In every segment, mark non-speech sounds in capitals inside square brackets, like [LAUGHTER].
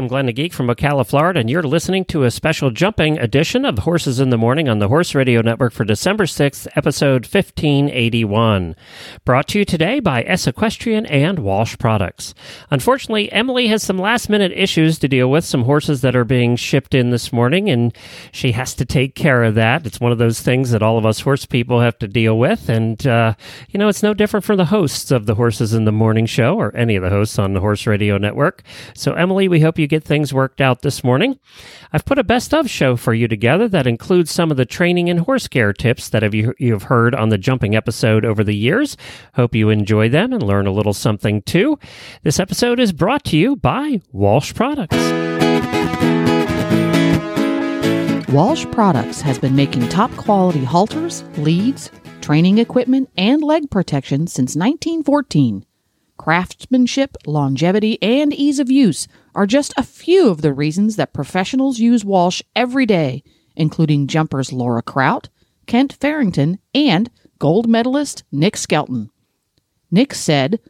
I am Glenn Geek from Ocala, Florida, and you're listening to a special jumping edition of Horses in the Morning on the Horse Radio Network for December 6th, episode 1581. Brought to you today by S Equestrian and Walsh Products. Unfortunately, Emily has some last minute issues to deal with, some horses that are being shipped in this morning, and she has to take care of that. It's one of those things that all of us horse people have to deal with, and, uh, you know, it's no different for the hosts of the Horses in the Morning show or any of the hosts on the Horse Radio Network. So, Emily, we hope you get things worked out this morning. I've put a best of show for you together that includes some of the training and horse care tips that have you, you've heard on the jumping episode over the years. Hope you enjoy them and learn a little something too. This episode is brought to you by Walsh Products. Walsh Products has been making top quality halters, leads, training equipment, and leg protection since 1914. Craftsmanship, longevity, and ease of use are just a few of the reasons that professionals use Walsh every day, including jumpers Laura Kraut, Kent Farrington, and gold medalist Nick Skelton. Nick said,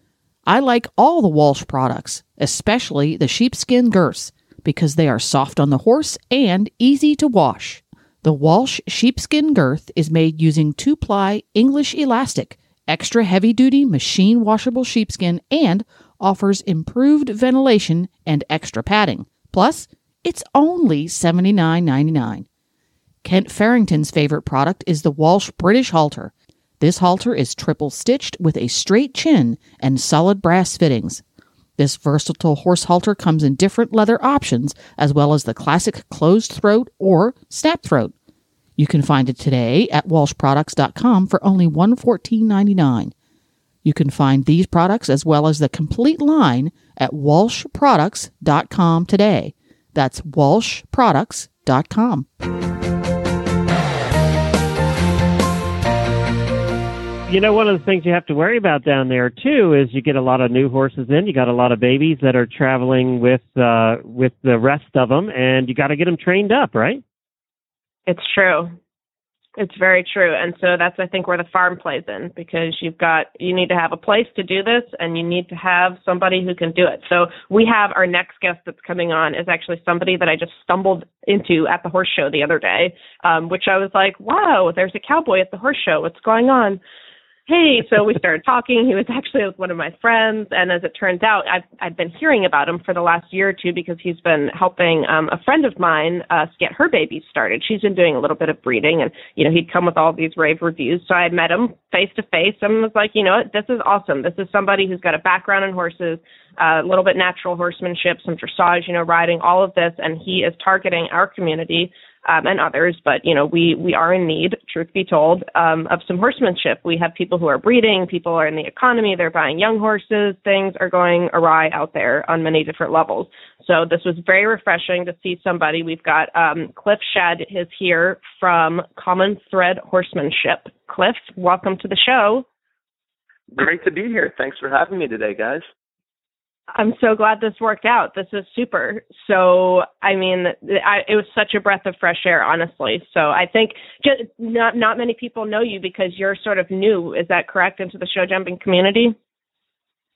I like all the Walsh products, especially the sheepskin girths, because they are soft on the horse and easy to wash. The Walsh sheepskin girth is made using two ply English elastic, extra heavy duty machine washable sheepskin, and offers improved ventilation and extra padding. Plus, it's only $79.99. Kent Farrington's favorite product is the Walsh British halter. This halter is triple stitched with a straight chin and solid brass fittings. This versatile horse halter comes in different leather options, as well as the classic closed throat or snap throat. You can find it today at walshproducts.com for only $114.99. You can find these products as well as the complete line at walshproducts.com today. That's walshproducts.com. You know, one of the things you have to worry about down there too is you get a lot of new horses in. You got a lot of babies that are traveling with uh, with the rest of them, and you got to get them trained up, right? It's true. It's very true. And so that's I think where the farm plays in because you've got you need to have a place to do this and you need to have somebody who can do it. So we have our next guest that's coming on is actually somebody that I just stumbled into at the horse show the other day, um, which I was like, Wow, there's a cowboy at the horse show. What's going on? Hey, so we started talking. He was actually one of my friends, and as it turns out, I've I've been hearing about him for the last year or two because he's been helping um, a friend of mine uh, get her baby started. She's been doing a little bit of breeding, and you know he'd come with all these rave reviews. So I met him face to face and was like, you know what, this is awesome. This is somebody who's got a background in horses, uh, a little bit natural horsemanship, some dressage, you know, riding, all of this, and he is targeting our community um, and others. But you know, we we are in need, truth be told, um, of some horsemanship. We have people who are breeding, people are in the economy, they're buying young horses. Things are going awry out there on many different levels. So this was very refreshing to see somebody. We've got um, Cliff Shedd is here from Common Thread Horsemanship. Cliff, welcome to the show. Great to be here. Thanks for having me today, guys. I'm so glad this worked out. This is super. So, I mean, I, it was such a breath of fresh air, honestly. So, I think just not not many people know you because you're sort of new. Is that correct into the show jumping community?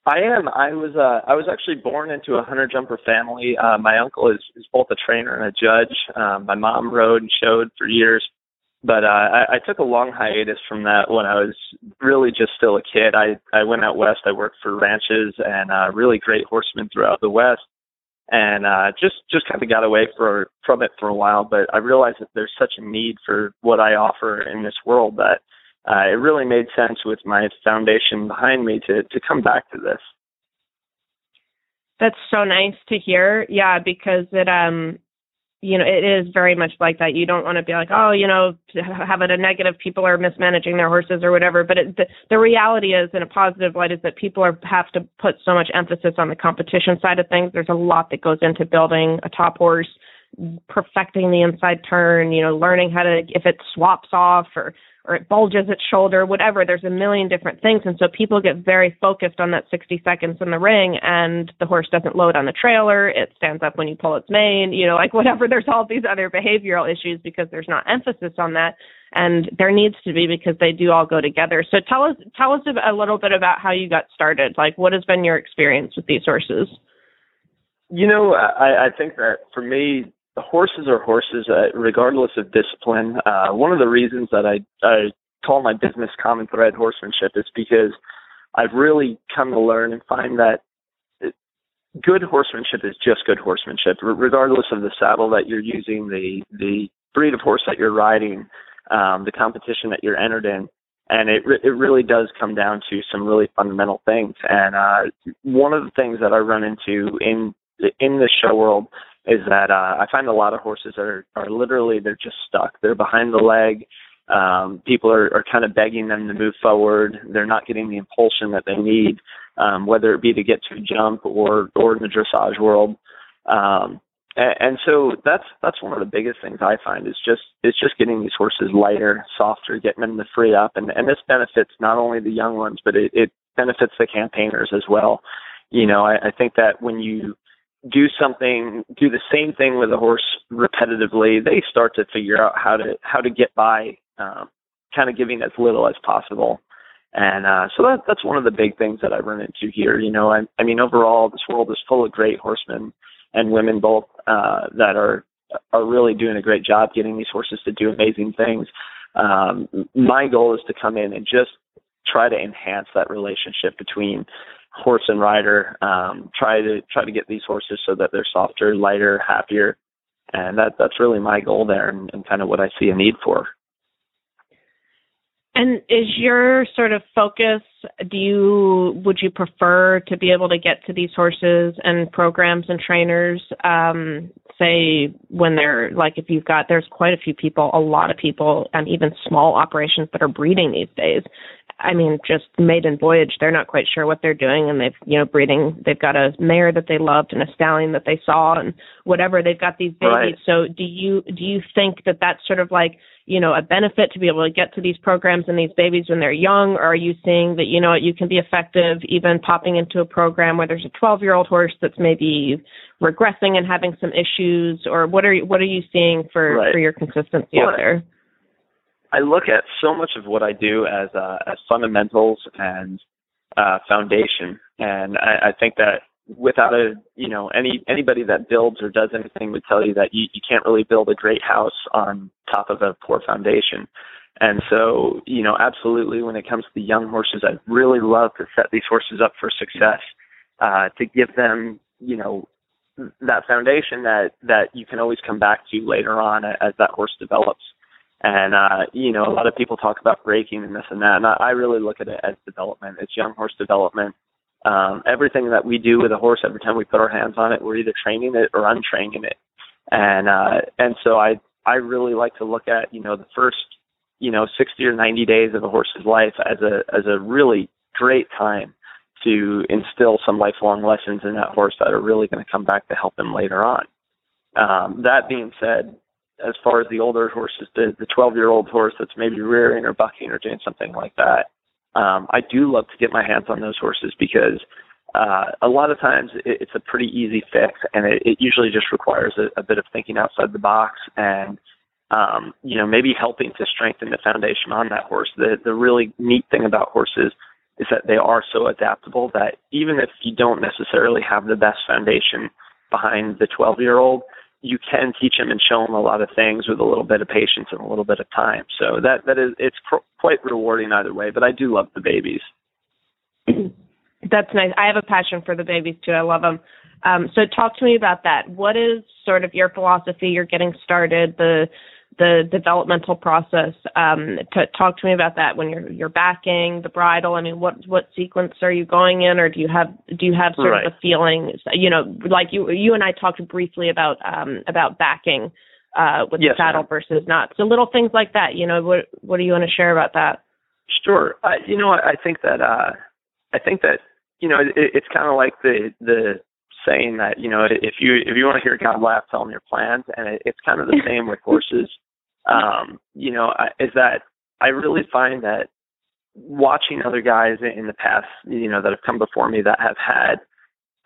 I am. I was. Uh, I was actually born into a hunter jumper family. Uh, my uncle is, is both a trainer and a judge. Um, my mom rode and showed for years but uh, I, I took a long hiatus from that when I was really just still a kid. I I went out west. I worked for ranches and uh, really great horsemen throughout the west, and uh, just just kind of got away for from it for a while. But I realized that there's such a need for what I offer in this world that uh, it really made sense with my foundation behind me to to come back to this. That's so nice to hear. Yeah, because it um you know, it is very much like that. You don't want to be like, oh, you know, have it a negative. People are mismanaging their horses or whatever. But it, the, the reality is, in a positive light, is that people are have to put so much emphasis on the competition side of things. There's a lot that goes into building a top horse, perfecting the inside turn. You know, learning how to if it swaps off or or it bulges its shoulder, whatever. There's a million different things. And so people get very focused on that 60 seconds in the ring and the horse doesn't load on the trailer. It stands up when you pull its mane, you know, like whatever. [LAUGHS] There's all these other behavioral issues because there's not emphasis on that. And there needs to be because they do all go together. So tell us, tell us a little bit about how you got started. Like what has been your experience with these horses? You know, I, I think that for me, horses are horses, uh, regardless of discipline. Uh, one of the reasons that I, I call my business common thread horsemanship is because I've really come to learn and find that good horsemanship is just good horsemanship, regardless of the saddle that you're using, the the breed of horse that you're riding, um, the competition that you're entered in, and it it really does come down to some really fundamental things. And uh, one of the things that I run into in in the show world is that uh, I find a lot of horses are are literally they're just stuck. They're behind the leg. Um, people are, are kind of begging them to move forward. They're not getting the impulsion that they need, um, whether it be to get to a jump or or in the dressage world. Um, and, so that's that's one of the biggest things I find is just is just getting these horses lighter, softer, getting them to free up, and and this benefits not only the young ones, but it, it benefits the campaigners as well. You know, I, I think that when you do something, do the same thing with a horse repetitively, they start to figure out how to how to get by, um, kind of giving as little as possible. And uh, so that that's one of the big things that I run into here. You know, I, I mean, overall, this world is full of great horsemen and women both uh, that are are really doing a great job getting these horses to do amazing things. Um, my goal is to come in and just try to enhance that relationship between horse and rider. Um, try to try to get these horses so that they're softer, lighter, happier, and that that's really my goal there, and, and kind of what I see a need for. And is your sort of focus? Do you would you prefer to be able to get to these horses and programs and trainers? Um, say when they're like if you've got there's quite a few people, a lot of people, and even small operations that are breeding these days, I mean, just maiden voyage, they're not quite sure what they're doing, and they've, you know, breeding. They've got a mare that they loved and a stallion that they saw, and whatever. They've got these babies. Right. So, do you do you think that that's sort of like, you know, a benefit to be able to get to these programs and these babies when they're young, or are you seeing that you know you can be effective even popping into a program where there's a 12 year old horse that's maybe regressing and having some issues, or what are what are you seeing for right. for your consistency well, out there? I look at so much of what I do as uh, as fundamentals and uh, foundation, and I, I think that without a you know any anybody that builds or does anything would tell you that you, you can't really build a great house on top of a poor foundation. And so, you know, absolutely when it comes to the young horses, I really love to set these horses up for success, uh, to give them, you know, that foundation that, that you can always come back to later on as that horse develops. And uh, you know, a lot of people talk about breaking and this and that, and I, I really look at it as development. It's young horse development. Um, everything that we do with a horse, every time we put our hands on it, we're either training it or untraining it. And uh, and so I I really like to look at you know the first you know 60 or 90 days of a horse's life as a as a really great time to instill some lifelong lessons in that horse that are really going to come back to help him later on. Um, that being said, as far as the older horses, the the 12 year old horse that's maybe rearing or bucking or doing something like that. Um, I do love to get my hands on those horses because uh, a lot of times it, it's a pretty easy fix, and it, it usually just requires a, a bit of thinking outside the box and um, you know maybe helping to strengthen the foundation on that horse. The the really neat thing about horses is that they are so adaptable that even if you don't necessarily have the best foundation behind the 12 year old, you can teach them and show them a lot of things with a little bit of patience and a little bit of time. So that that is it's pr- quite rewarding either way. But I do love the babies. [CLEARS THROAT] That's nice. I have a passion for the babies too. I love them. Um, so talk to me about that. What is sort of your philosophy? You're getting started. The the developmental process. Um, to talk to me about that when you're you're backing the bridle. I mean, what what sequence are you going in, or do you have do you have sort Right. of a feeling? You know, like you you and I talked briefly about um, about backing uh, with Yes, the saddle versus not. So little things like that. You know, what what do you want to share about that? Sure. I, you know, what, I think that uh, I think that you know it, it's kind of like the the saying that you know if you if you want to hear God laugh, tell him your plans, and it, it's kind of the [LAUGHS] same with horses. Um, you know, is that I really find that watching other guys in the past, you know, that have come before me that have had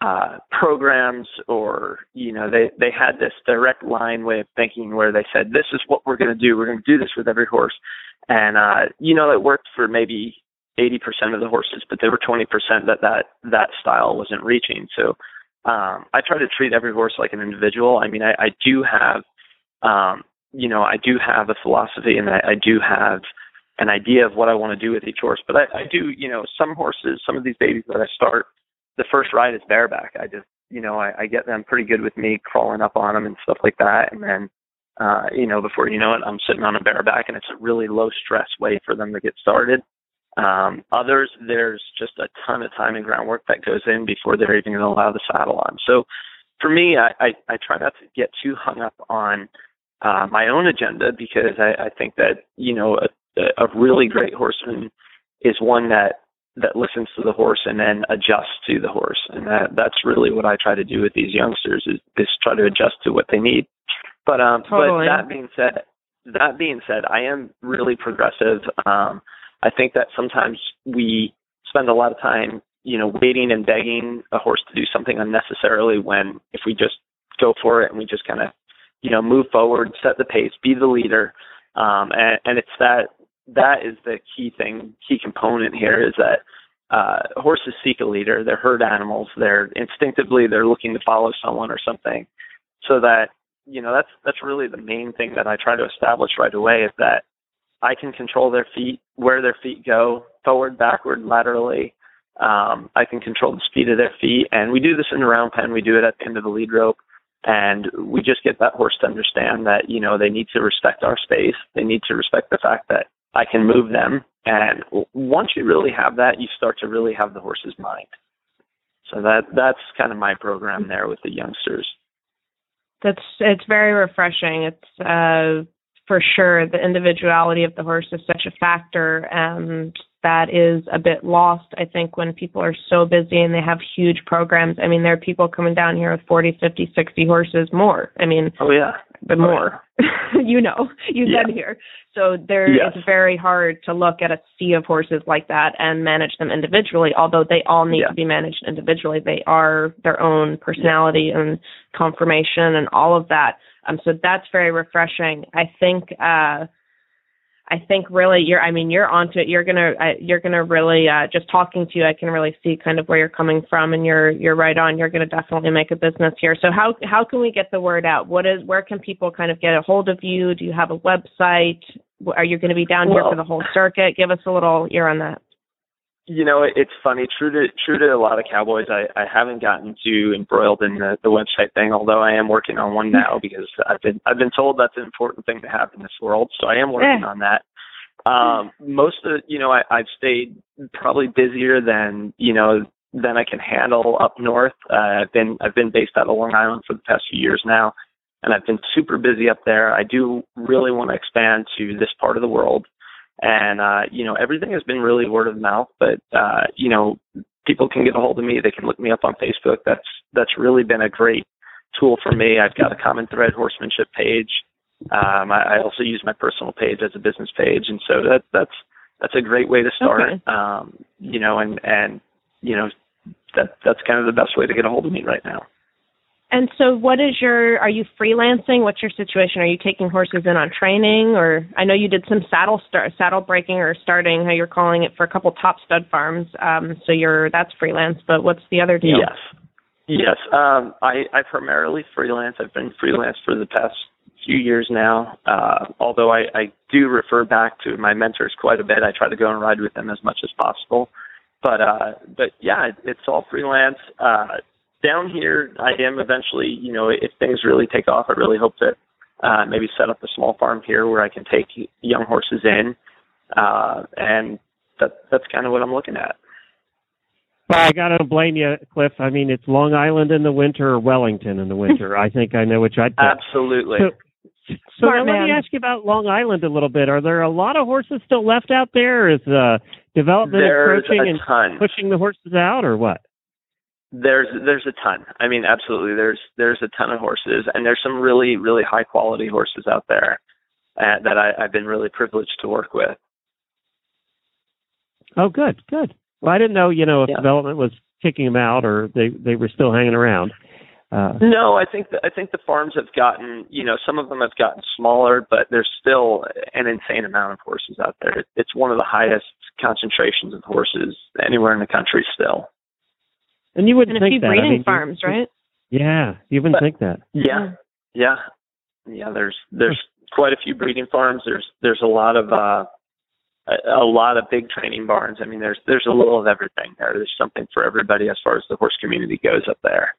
uh programs or you know they they had this direct line way of thinking where they said this is what we're going to do. We're going to do this with every horse. And uh you know it worked for maybe 80% of the horses but there were 20% that that that style wasn't reaching. So um I try to treat every horse like an individual. I mean I, I do have um you know I do have a philosophy and I, I do have an idea of what I want to do with each horse but I, I do you know some horses some of these babies that I start the first ride is bareback I just you know I, I get them pretty good with me crawling up on them and stuff like that and then uh, you know, before you know it, I'm sitting on a bareback, and it's a really low stress way for them to get started. Um, others, there's just a ton of time and groundwork that goes in before they're even going to allow the saddle on. So, for me, I, I, I try not to get too hung up on uh, my own agenda because I, I think that you know a, a really great horseman is one that that listens to the horse and then adjusts to the horse, and that that's really what I try to do with these youngsters is, is try to adjust to what they need. But um, Totally. but that being said, that being said, I am really progressive. Um, I think that sometimes we spend a lot of time, you know, waiting and begging a horse to do something unnecessarily when if we just go for it and we just kind of, you know, move forward, set the pace, be the leader. Um, and, and it's that that is the key thing, key component here is that uh, horses seek a leader. They're herd animals. They're instinctively they're looking to follow someone or something. So that you know that's that's really the main thing that I try to establish right away is that I can control their feet, where their feet go, forward, backward, laterally. Um, I can control the speed of their feet, and we do this in the round pen. We do it at the end of the lead rope, and we just get that horse to understand that you know they need to respect our space. They need to respect the fact that I can move them, and once you really have that, you start to really have the horse's mind. So that that's kind of my program there with the youngsters. That's it's very refreshing. It's uh, for sure the individuality of the horse is such a factor, and that is a bit lost. I think when people are so busy and they have huge programs. I mean, there are people coming down here with 40, 50, 60 horses more. I mean, Oh yeah, the more [LAUGHS] you know you've Yeah. been here so there Yes. it's very hard to look at a sea of horses like that and manage them individually although they all need Yeah. to be managed individually they are their own personality and conformation and all of that um so that's very refreshing i think uh I think really you're I mean you're onto it you're going to uh, you're going to really uh just talking to you I can really see kind of where you're coming from and you're you're right on you're going to definitely make a business here. So how how can we get the word out? What is where can people kind of get a hold of you? Do you have a website? Are you going to be down here for the whole circuit? Give us a little ear on that. You know, it- it's funny. True to true to a lot of cowboys, I, I haven't gotten too embroiled in the, the website thing. Although I am working on one now because I've been I've been told that's an important thing to have in this world. So I am working on that. Um, most of you know, I, I've stayed probably busier than you know than I can handle up north. Uh, I've been I've been based out of Long Island for the past few years now, and I've been super busy up there. I do really want to expand to this part of the world and uh you know everything has been really word of mouth but uh you know people can get a hold of me. They can look me up on facebook. That's that's really been a great tool for me. I've got a common thread horsemanship page. Um i, I also use my personal page as a business page. And so that that's that's a great way to start. Okay. um you know and and you know that that's kind of the best way to get a hold of me right now And so what is your are you freelancing? What's your situation? Are you taking horses in on training or I know you did some saddle start saddle breaking or starting how you're calling it for a couple top stud farms. Um so you're that's freelance, but what's the other deal? Yes. Yes. Um, I, I primarily freelance. I've been freelance for the past few years now. Uh, although I, I do refer back to my mentors quite a bit. I try to go and ride with them as much as possible. But uh, but yeah, it, it's all freelance. Uh, down here, I am eventually, you know, if things really take off, I really hope to uh, maybe set up a small farm here where I can take young horses in, uh, and that that's kind of what I'm looking at. Well, I gotta blame you, Cliff. I mean, it's Long Island in the winter or Wellington in the winter. I think I know which I'd pick. Absolutely. So, so now let me ask you about Long Island a little bit. Are there a lot of horses still left out there? Is uh, development There's approaching a and ton. pushing the horses out, or what? There's there's a ton. I mean, absolutely. There's there's a ton of horses, and there's some really really high quality horses out there uh, that I, I've been really privileged to work with. Oh, good, good. Well, I didn't know, you know, if Yeah. development was kicking them out or they they were still hanging around. Uh, No, I think that, I think the farms have gotten, you know, some of them have gotten smaller, but there's still an insane amount of horses out there. It's one of the highest concentrations of horses anywhere in the country still. And you wouldn't And a think few that. I breeding mean, farms, right? Yeah, you wouldn't But- think that. Yeah. Yeah. Yeah, there's there's quite a few breeding farms. There's there's a lot of uh a, a lot of big training barns. I mean there's there's a little of everything there. There's something for everybody as far as the horse community goes up there.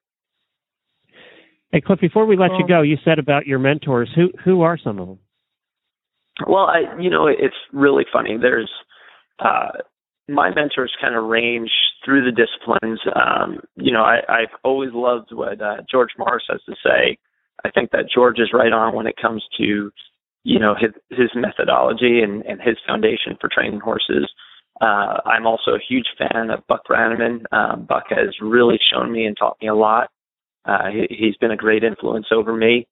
Hey, Cliff, before we let you go, you said about your mentors. Who who are some of them? Well, I you know it's really funny. There's uh, my mentors kind of range through the disciplines. Um, you know, I, I've always loved what uh, George Morris has to say. I think that George is right on when it comes to you know his his methodology and, and his foundation for training horses. Uh, I'm also a huge fan of Buck Brannaman. Um, Buck has really shown me and taught me a lot. Uh, he, he's been a great influence over me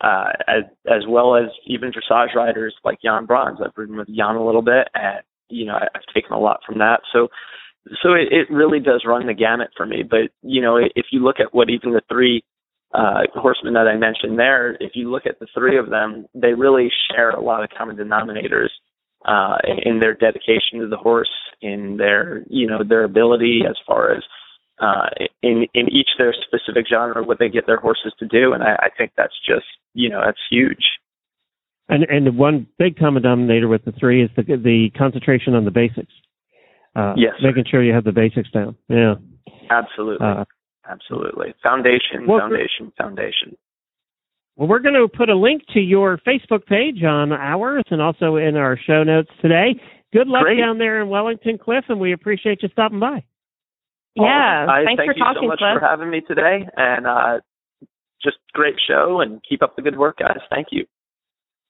uh, as as well as even dressage riders like Jan Bronze. I've ridden with Jan a little bit, and you know I've taken a lot from that. So, so it, it really does run the gamut for me. But you know, if you look at what even the three uh, horsemen that I mentioned there, if you look at the three of them, they really share a lot of common denominators uh, in their dedication to the horse, in their you know their ability as far as uh, in in each their specific genre what they get their horses to do, and I, I think that's just you know that's huge. And and the one big common denominator with the three is the the concentration on the basics. Uh, Yes, making sure you have the basics down. Yeah. Absolutely, Uh, absolutely. Foundation, Well, foundation, foundation. well, we're going to put a link to your Facebook page on ours and also in our show notes today. Good luck Great. down there in Wellington, Cliff, and we appreciate you stopping by. Yeah. I Thanks thank for you talking, so much Cliff. for having me today, and uh, just great show, and keep up the good work, guys. Thank you.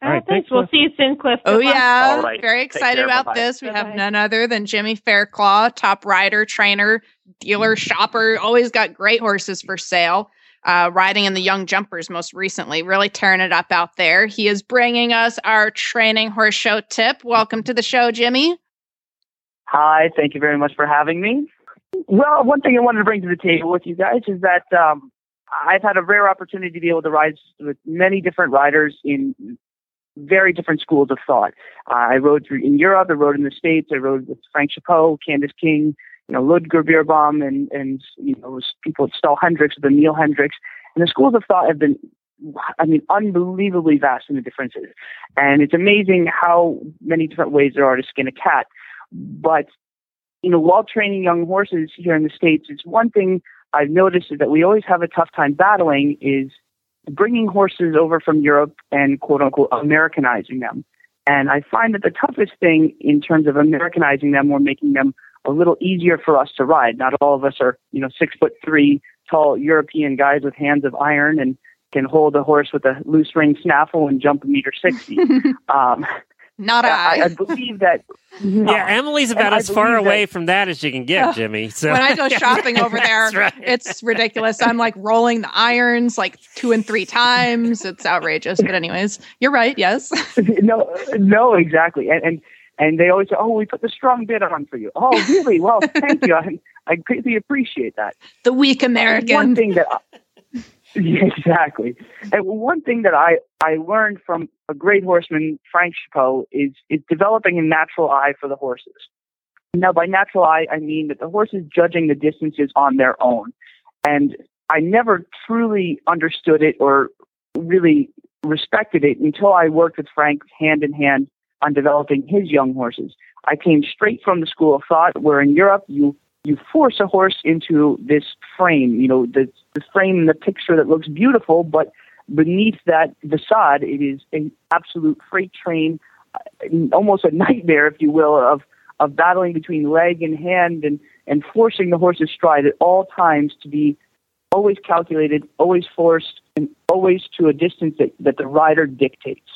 All right, Oh, thanks. thanks, We'll see you soon, Cliff. Oh luck. yeah, All right. very excited about Bye-bye. this. We have Bye-bye. none other than Jimmy Fairclough, top rider, trainer, dealer, shopper. Always got great horses for sale. Uh, riding in the Young Jumpers most recently, really tearing it up out there. He is bringing us our training horse show tip. Welcome to the show, Jimmy. Hi, thank you very much for having me. Well, one thing I wanted to bring to the table with you guys is that um, I've had a rare opportunity to be able to ride with many different riders in very different schools of thought. Uh, I rode through in Europe, I rode in the States, I rode with Frank Chapot, Candice King, you know, Ludger Beerbaum, and, and you know, people at Stal Hendrix, the Neil Hendrix. And the schools of thought have been, I mean, unbelievably vast in the differences. And it's amazing how many different ways there are to skin a cat. But, you know, while training young horses here in the States, it's one thing I've noticed is that we always have a tough time battling is bringing horses over from Europe and quote unquote Americanizing them. And I find that the toughest thing in terms of Americanizing them or making them a little easier for us to ride. Not all of us are, you know, six foot three tall European guys with hands of iron and can hold a horse with a loose ring snaffle and jump a meter sixty. [LAUGHS] um, Not I. I, I believe that. [LAUGHS] Yeah, Emily's about And as far believe that- away from that as you can get, Oh, Jimmy. So when I go [LAUGHS] shopping over there, right. it's ridiculous. I'm like rolling the irons like two and three times. It's outrageous. But anyways, you're right. Yes. [LAUGHS] no, no, exactly. And, and and they always say, "Oh, we put the strong bit on for you." Oh, really? Well, thank you. I, I greatly appreciate that. The weak American. One thing that, I, [LAUGHS] yeah, exactly, and one thing that I I learned from a great horseman, Frank Chapot, is is developing a natural eye for the horses. Now, by natural eye, I mean that the horse is judging the distances on their own, and I never truly understood it or really respected it until I worked with Frank hand in hand on developing his young horses. I came straight from the school of thought, where in Europe you you force a horse into this frame, you know, the the frame, in the picture that looks beautiful, but beneath that facade, it is an absolute freight train, uh, almost a nightmare, if you will, of of battling between leg and hand and and forcing the horse's stride at all times to be always calculated, always forced, and always to a distance that, that the rider dictates.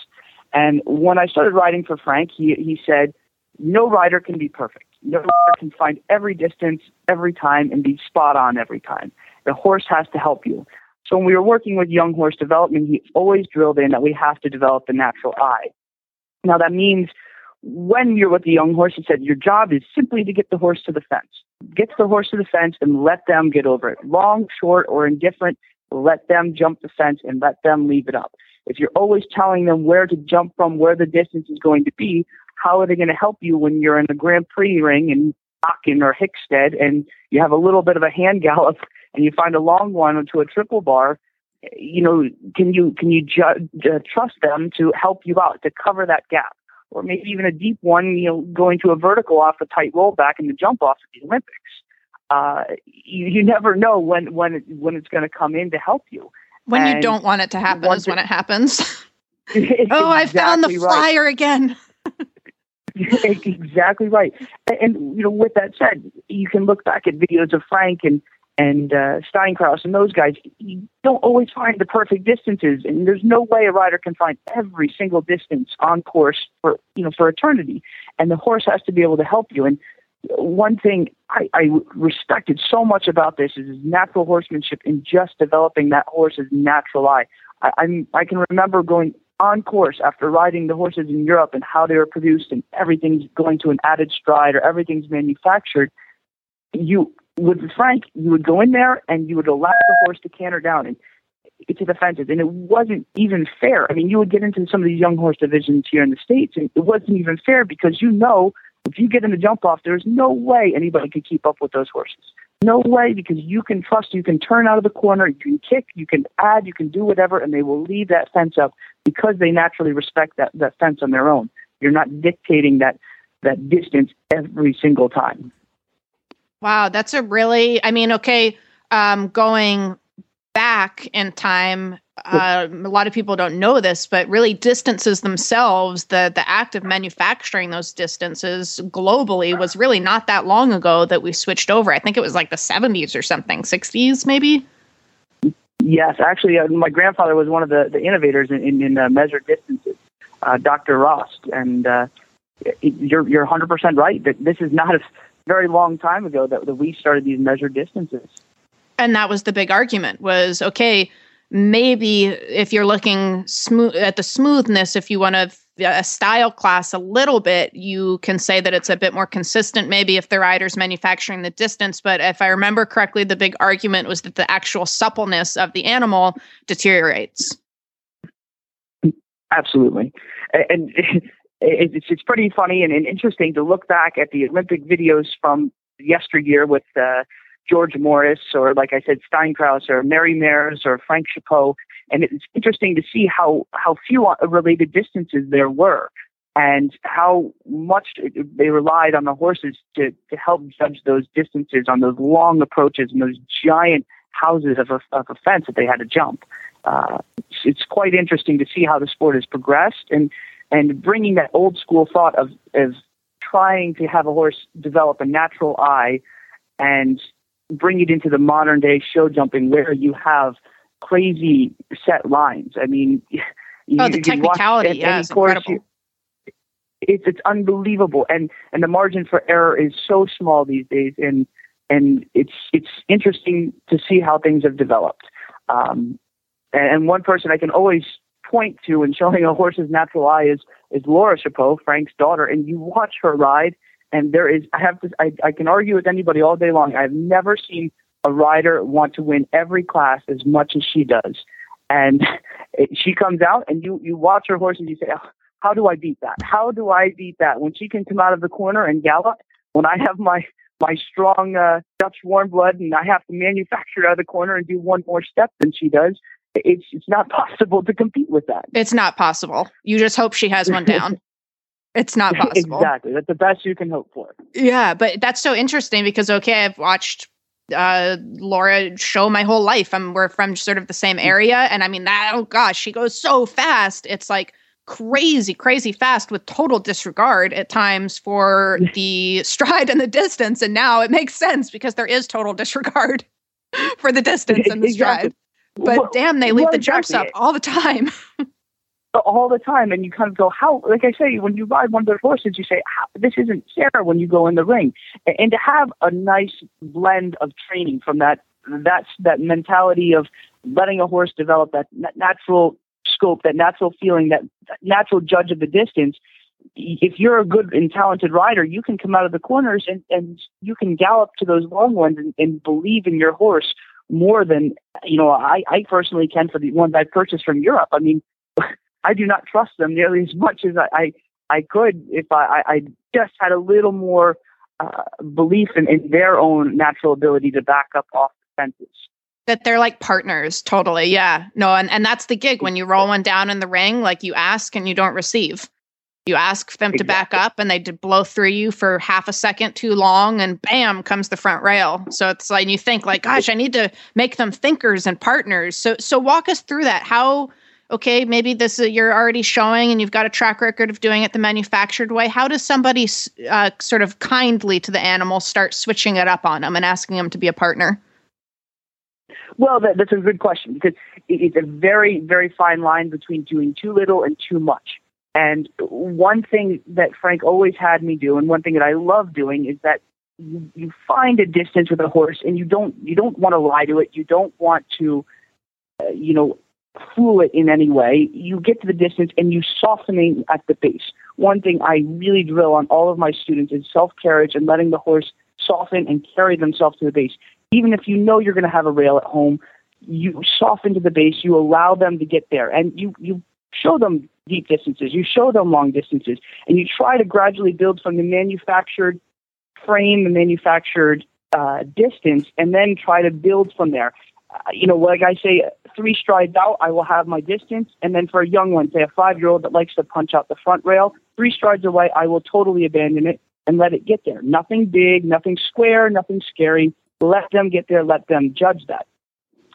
And when I started riding for Frank, he, he said, no rider can be perfect. No can find every distance every time and be spot on every time. The horse has to help you. So when we were working with young horse development, he always drilled in that we have to develop the natural eye. Now that means when you're with the young horse, he said your job is simply to get the horse to the fence. Get the horse to the fence and let them get over it. Long, short, or indifferent, let them jump the fence and let them leave it up. If you're always telling them where to jump from, where the distance is going to be, how are they going to help you when you're in a Grand Prix ring in Aachen or Hickstead and you have a little bit of a hand gallop and you find a long one to a triple bar? You know, can you can you ju- uh, trust them to help you out to cover that gap? or maybe even a deep one, you know, going to a vertical off a tight rollback in the jump off at the Olympics. Uh, you, you never know when when it, when it's going to come in to help you. When and you don't want it to happen is when it happens. [LAUGHS] oh, I found the flyer right. again. [LAUGHS] [LAUGHS] exactly right. And, you know, with that said, you can look back at videos of Frank and and uh, Steinkraus and those guys, you don't always find the perfect distances, and there's no way a rider can find every single distance on course for you know for eternity. And the horse has to be able to help you. And one thing I, I respected so much about this is natural horsemanship and just developing that horse's natural eye. I, I'm I can remember going on course after riding the horses in Europe and how they were produced and everything's going to an added stride or everything's manufactured. You with Frank, you would go in there and you would allow the horse to canter down and to the fences, and it wasn't even fair. I mean, you would get into some of these young horse divisions here in the states, and it wasn't even fair because you know if you get in the jump off, there's no way anybody could keep up with those horses. No way because you can trust, you can turn out of the corner, you can kick, you can add, you can do whatever, and they will leave that fence up because they naturally respect that, that fence on their own. You're not dictating that that distance every single time. Wow, that's a really, I mean, okay, um, going back in time, uh, a lot of people don't know this, but really distances themselves, the the act of manufacturing those distances globally was really not that long ago that we switched over. I think it was like the 70s or something, 60s maybe. Yes, actually, uh, my grandfather was one of the, the innovators in, in, in uh, measured distances, uh, Dr. Rost, and uh, you're you're 100% right that this is not a very long time ago that, that we started these measured distances. And that was the big argument was okay, maybe if you're looking smooth at the smoothness, if you want to a style class a little bit, you can say that it's a bit more consistent, maybe if the rider's manufacturing the distance. But if I remember correctly, the big argument was that the actual suppleness of the animal deteriorates. Absolutely. And [LAUGHS] it's it's pretty funny and, interesting to look back at the Olympic videos from yesteryear with uh, George Morris or, like I said, Steinkraus or Mary Mairs or Frank Chapot, and it's interesting to see how how few related distances there were, and how much they relied on the horses to to help judge those distances on those long approaches and those giant houses of a, of a fence that they had to jump. Uh, it's, it's quite interesting to see how the sport has progressed and and bringing that old school thought of, of trying to have a horse develop a natural eye and bring it into the modern day show jumping where you have crazy set lines. I mean, [LAUGHS] you, oh, the technicality, yeah, it's incredible. You, it's it's unbelievable, and and the margin for error is so small these days, and and it's it's interesting to see how things have developed. Um, and one person I can always point to in showing a horse's natural eye is is Laura Chapot, Frank's daughter, and you watch her ride, and there is I have to I, I can argue with anybody all day long. I've never seen a rider want to win every class as much as she does, and it, she comes out and you you watch her horse and you say, oh, how do I beat that? How do I beat that? When she can come out of the corner and gallop, when I have my my strong uh, Dutch warm blood and I have to manufacture out of the corner and do one more step than she does, it's it's not possible to compete with that. It's not possible. You just hope she has one down. [LAUGHS] it's not possible. Exactly. That's the best you can hope for. Yeah, but that's so interesting because okay, I've watched uh, Laura show my whole life. I'm we're from sort of the same area, and I mean that. Oh gosh, she goes so fast. It's like crazy, crazy fast with total disregard at times for the stride and the distance. And now it makes sense because there is total disregard [LAUGHS] for the distance and the stride. But well, damn, they leave well, the jumps exactly. up all the time. [LAUGHS] all the time, and you kind of go, "How?" Like I say, when you ride one of those horses, you say, "This isn't fair." When you go in the ring, and, to have a nice blend of training from that that's that mentality of letting a horse develop that natural scope, that natural feeling, that, that natural judge of the distance. If you're a good and talented rider, you can come out of the corners and, and you can gallop to those long ones and, and believe in your horse more than you know I, I personally can for the ones I purchased from Europe. I mean, I do not trust them nearly as much as I I, I could if I, I just had a little more uh, belief in, in their own natural ability to back up off the fences. That they're like partners, totally. Yeah, no, and and that's the gig when you roll one down in the ring, like you ask and you don't receive. You ask them exactly. to back up and they blow through you for half a second too long and bam comes the front rail. So it's like you think like gosh, I need to make them thinkers and partners. So so walk us through that. How okay, maybe this is, you're already showing and you've got a track record of doing it the manufactured way. How does somebody uh, sort of kindly to the animal start switching it up on them and asking them to be a partner? Well, that, that's a good question because it's a very, very fine line between doing too little and too much. And one thing that Frank always had me do, and one thing that I love doing, is that you, you find a distance with a horse, and you don't you don't want to lie to it. You don't want to, uh, you know, fool it in any way. You get to the distance and you softening at the base. One thing I really drill on all of my students is self carriage and letting the horse soften and carry themselves to the base. Even if you know you're going to have a rail at home, you soften to the base. You allow them to get there, and you you show them deep distances, you show them long distances, and you try to gradually build from the manufactured frame, the manufactured uh, distance, and then try to build from there. Uh, you know, like I say, three strides out, I will have my distance, and then for a young one, say a five-year-old that likes to punch out the front rail, three strides away, I will totally abandon it and let it get there. Nothing big, nothing square, nothing scary. Let them get there. Let them judge that.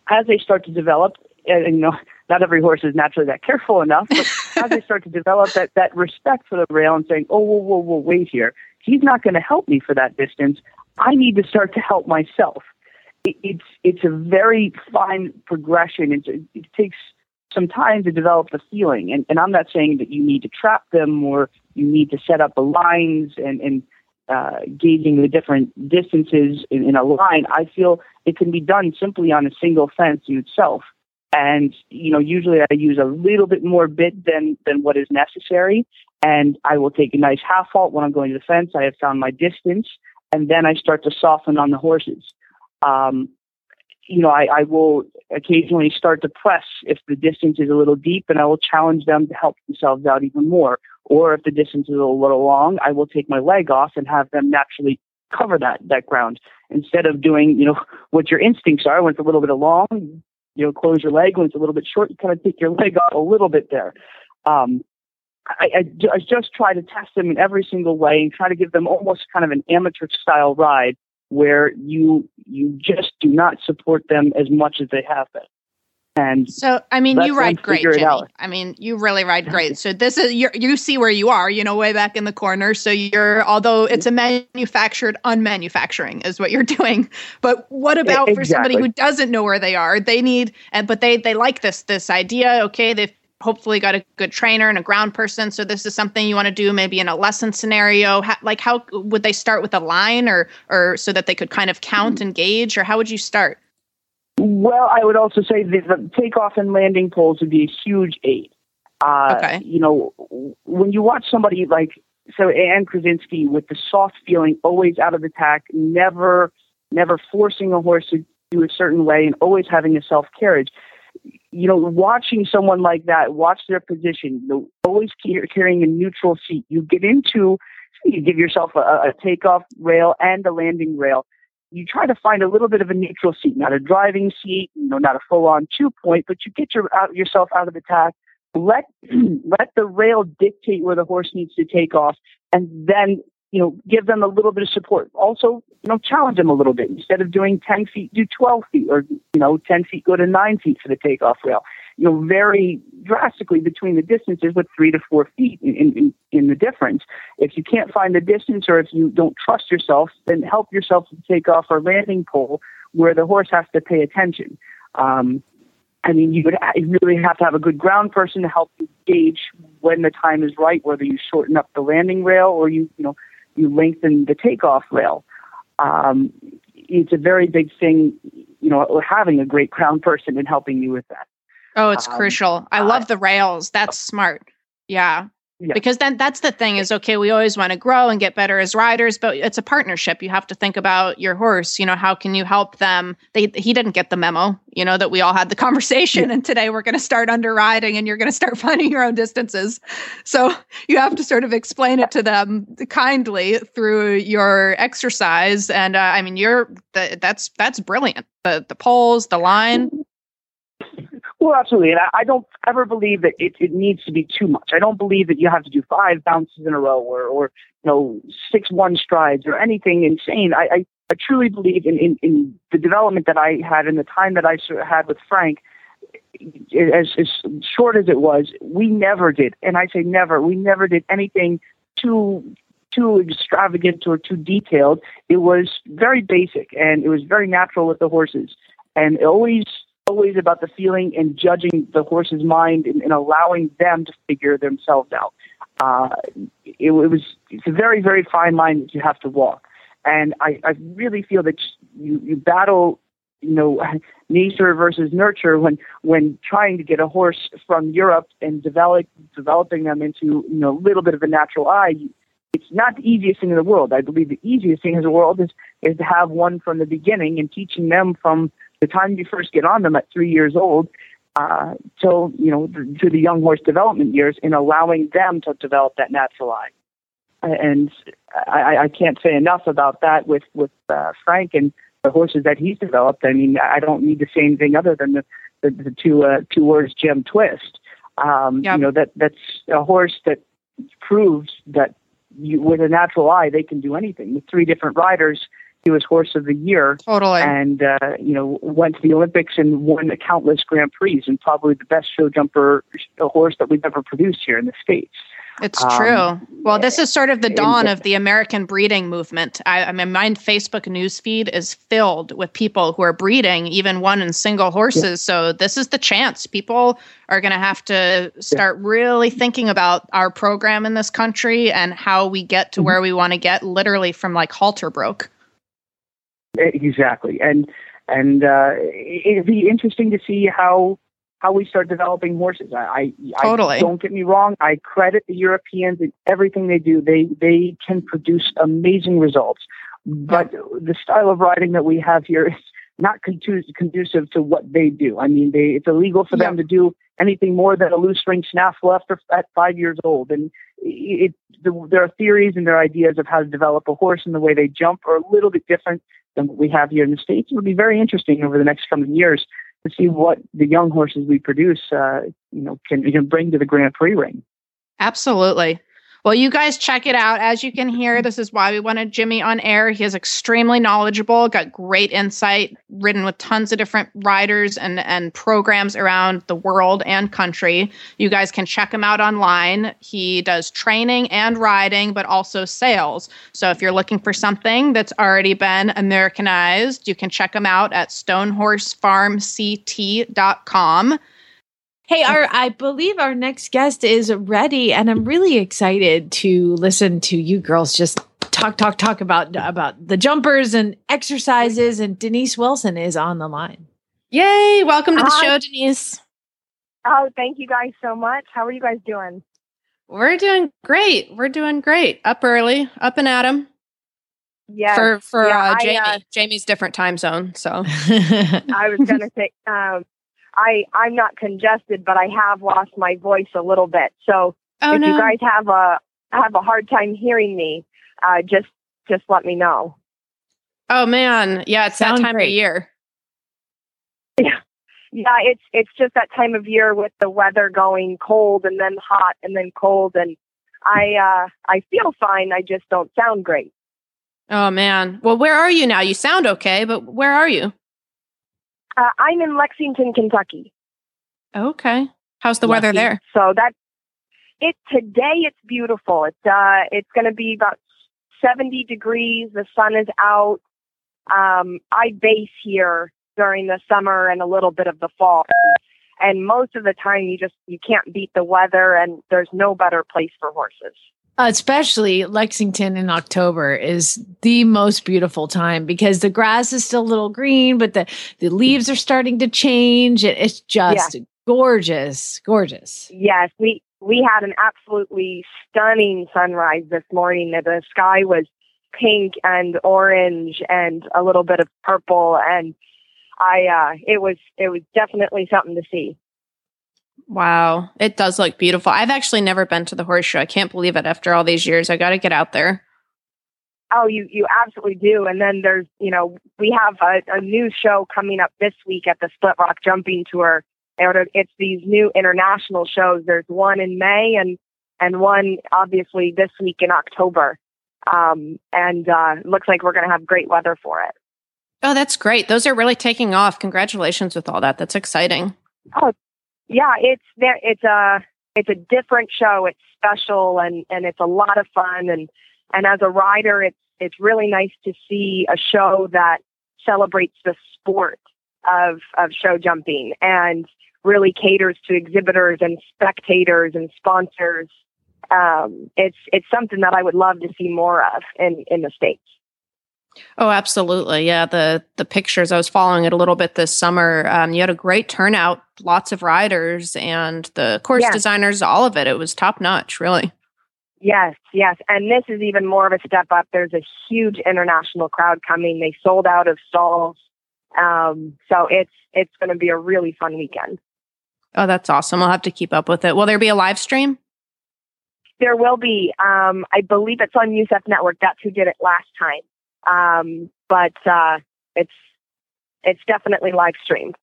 As they start to develop, and, and you know, not every horse is naturally that careful enough, but [LAUGHS] as they start to develop that, that respect for the rail and saying, oh, whoa, whoa, whoa, wait here. He's not going to help me for that distance. I need to start to help myself. It, it's, it's a very fine progression. It, it takes some time to develop the feeling. And, and I'm not saying that you need to trap them or you need to set up the lines and, and uh, gauging the different distances in, in a line. I feel it can be done simply on a single fence in itself. And, you know, usually I use a little bit more bit than, than what is necessary. And I will take a nice half halt when I'm going to the fence. I have found my distance and then I start to soften on the horses. Um, you know, I, I will occasionally start to press if the distance is a little deep and I will challenge them to help themselves out even more. Or if the distance is a little long, I will take my leg off and have them naturally cover that, that ground instead of doing, you know, [LAUGHS] what your instincts are when it's a little bit long, you know, close your leg. When it's a little bit short, you kind of take your [LAUGHS] leg off a little bit there. Um, I, I, I just try to test them in every single way and try to give them almost kind of an amateur style ride where you you just do not support them as much as they have been. And so, I mean, you ride great, Jimmy. I mean, you really ride great. So this is you you see where you are, you know, way back in the corner. So you're, although it's a manufactured unmanufacturing is what you're [LAUGHS] doing. But what about exactly. for somebody who doesn't know where they are? They need, and but they they like this this idea. Okay, they've hopefully got a good trainer and a ground person. So this is something you want to do maybe in a lesson scenario. How, like how would they start with a line or or so that they could kind of count and gauge, or how would you start? Well, I would also say that the takeoff and landing poles would be a huge aid. Uh, okay. You know, when you watch somebody like so Anne Kursinski with the soft feeling, always out of the tack, never, never forcing a horse to do a certain way, and always having a self carriage. You know, watching someone like that, watch their position, you know, always carrying a neutral seat. You get into, you give yourself a, a takeoff rail and a landing rail you try to find a little bit of a neutral seat, not a driving seat, you know, not a full on two point, but you get your out, yourself out of the tack. Let [CLEARS THROAT] let the rail dictate where the horse needs to take off, and then you know, give them a little bit of support. Also, you know, challenge them a little bit. Instead of doing 10 feet, do 12 feet, or, you know, 10 feet, go to 9 feet for the takeoff rail. You know, vary drastically between the distances with three to four feet in, in, in the difference. If you can't find the distance or if you don't trust yourself, then help yourself to take off a landing pole where the horse has to pay attention. Um, I mean, you would you really have to have a good ground person to help you gauge when the time is right, whether you shorten up the landing rail or you, you know, you lengthen the takeoff rail. Um, it's a very big thing, you know, having a great ground person and helping you with that. Oh, it's um, crucial. I uh, love the rails. That's smart. Yeah. Yeah. Because then that's the thing is okay, we always want to grow and get better as riders, but it's a partnership. You have to think about your horse. You know, how can you help them? They he didn't get the memo, you know, that we all had the [LAUGHS] conversation. Yeah. And today we're going to start under riding and you're going to start [LAUGHS] finding your own distances. So you have to sort of explain it to them kindly through your exercise. And uh, I mean, you're the, that's that's brilliant. The the poles, the line. Well, absolutely. And I, I don't ever believe that it, it needs to be too much. I don't believe that you have to do five bounces in a row or, or you know, six one strides or anything insane. I, I, I truly believe in, in, in the development that I had in the time that I had with Frank. As, as short as it was, we never did, and I say never, we never did anything too too extravagant or too detailed. It was very basic and it was very natural with the horses. And always always about the feeling and judging the horse's mind and, and allowing them to figure themselves out. Uh, it, it was it's a very very fine line that you have to walk, and I, I really feel that you you battle you know [LAUGHS] nature versus nurture when when trying to get a horse from Europe and develop developing them into you know a little bit of a natural eye. It's not the easiest thing in the world. I believe the easiest thing in the world is is to have one from the beginning and teaching them from the time you first get on them at three years old uh, till you know to the young horse development years in allowing them to develop that natural eye. And I, I can't say enough about that with with uh, Frank and the horses that he's developed. I mean, I don't need to say anything other than the the, the two uh, two words Gem Twist. Um, yep. You know that that's a horse that proves that you, with a natural eye they can do anything. With three different riders, he was horse of the year. Totally. And, uh, you know, went to the Olympics and won countless Grand Prix and probably the best show jumper horse that we've ever produced here in the States. It's um, true. Well, this is sort of the dawn of the American breeding movement. I, I mean, my Facebook newsfeed is filled with people who are breeding, even one in single horses. Yeah. So this is the chance. People are going to have to start yeah. really thinking about our program in this country and how we get to mm-hmm. where we want to get, literally from like halter broke. Exactly, and and uh, it'd be interesting to see how how we start developing horses. I, I, totally. I don't get me wrong. I credit the Europeans in everything they do. They they can produce amazing results, but the style of riding that we have here is not conducive to what they do. I mean, they, it's illegal for them to do anything more than a loose ring snaffle after at five years old, and it, the, there are theories and there are ideas of how to develop a horse and the way they jump are a little bit different than what we have here in the States. It would be very interesting over the next coming years to see what the young horses we produce, uh, you know, can, can bring to the Grand Prix ring. Absolutely. Well, you guys check it out. As you can hear, this is why we wanted Jimmy on air. He is extremely knowledgeable, got great insight, ridden with tons of different riders and, and programs around the world and country. You guys can check him out online. He does training and riding, but also sales. So if you're looking for something that's already been Americanized, you can check him out at stonehorsefarmct.com. Hey, our I believe our next guest is ready, and I'm really excited to listen to you girls just talk, talk, talk about about the jumpers and exercises. And Denise Wilson is on the line. Yay! Welcome to the Hi. show, Denise. Oh, thank you guys so much. How are you guys doing? We're doing great. We're doing great. Up early, up and at 'em. Yeah. For for yeah, uh, Jamie, I, uh, Jamie's different time zone. So [LAUGHS] I was gonna say, um, I I'm not congested, but I have lost my voice a little bit. So oh, if no. you guys have a have a hard time hearing me, uh, just just let me know. Oh man, yeah, it's Sound that time great. of year. Yeah, [LAUGHS] yeah, it's it's just that time of year with the weather going cold and then hot and then cold and I uh, I feel fine. I just don't sound great. Oh man. Well, where are you now? You sound okay, but where are you? Uh, I'm in Lexington, Kentucky. Okay. How's the weather there? So that it today it's beautiful. It's uh it's going to be about 70 degrees. The sun is out. Um, I base here during the summer and a little bit of the fall. And most of the time you just you can't beat the weather and there's no better place for horses. Especially Lexington in October is the most beautiful time because the grass is still a little green, but the, the leaves are starting to change. It, it's just gorgeous, gorgeous. Yes, we we had an absolutely stunning sunrise this morning. The sky was pink and orange and a little bit of purple and I uh it was it was definitely something to see. Wow. It does look beautiful. I've actually never been to the horse show. I can't believe it after all these years. I got to get out there. Oh, you you absolutely do. And then there's, you know, we have a, a new show coming up this week at the Split Rock Jumping Tour. It's these new international shows. There's one in May and and one obviously this week in October. Um, and uh, looks like we're going to have great weather for it. Oh, that's great. Those are really taking off. Congratulations with all that. That's exciting. Oh, yeah, it's there. It's a it's a different show. It's special and and it's a lot of fun. And and as a rider, it's it's really nice to see a show that celebrates the sport of of show jumping and really caters to exhibitors and spectators and sponsors. Um, it's it's something that I would love to see more of in in the states. Oh, absolutely. Yeah, the the pictures I was following it a little bit this summer. Um, you had a great turnout, lots of riders, and the course Yeah. designers, all of it. It was top notch, really. Yes, yes. And this is even more of a step up. There's a huge international crowd coming. They sold out of stalls. Um, so it's it's going to be a really fun weekend. Oh, that's awesome. I'll have to keep up with it. Will there be a live stream? There will be, um, I believe it's on USEF Network. That's who did it last time. Um, but uh, it's it's definitely live streamed.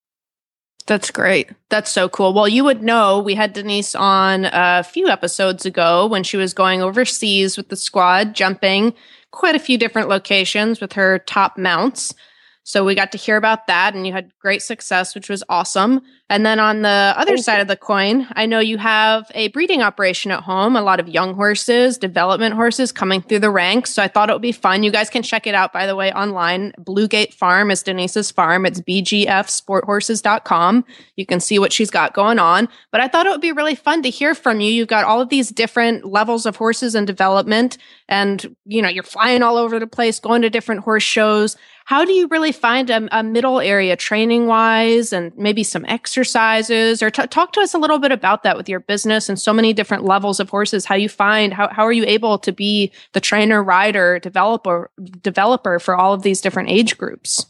That's great. That's so cool. Well, you would know we had Denise on a few episodes ago when she was going overseas with the squad, jumping quite a few different locations with her top mounts. So we got to hear about that, and you had great success, which was awesome. And then on the other Thank side of the coin, I know you have a breeding operation at home, a lot of young horses, development horses coming through the ranks. So I thought it would be fun. You guys can check it out, by the way, online. Bluegate Farm is Denise's farm. It's bgfsporthorses.com. You can see what she's got going on. But I thought it would be really fun to hear from you. You've got all of these different levels of horses and development, and you know, you're flying all over the place, going to different horse shows. How do you really find a, a middle area training wise and maybe some exercises or t- talk to us a little bit about that with your business and so many different levels of horses, how you find, how, how are you able to be the trainer, rider, developer, developer for all of these different age groups?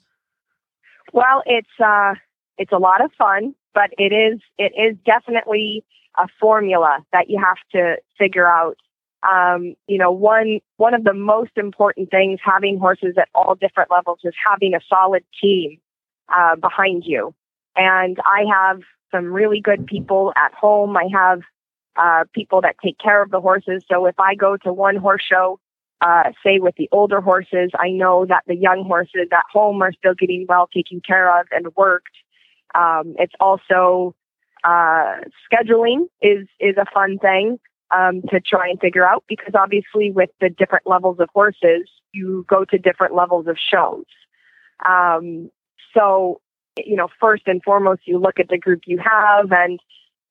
Well, it's uh, it's a lot of fun, but it is it is definitely a formula that you have to figure out. Um, you know, one one of the most important things having horses at all different levels is having a solid team uh, behind you. And I have some really good people at home. I have uh, people that take care of the horses. So if I go to one horse show, uh, say with the older horses, I know that the young horses at home are still getting well taken care of and worked. Um, it's also uh, scheduling is is a fun thing um, to try and figure out because obviously with the different levels of horses, you go to different levels of shows. Um, so you know, first and foremost, you look at the group you have and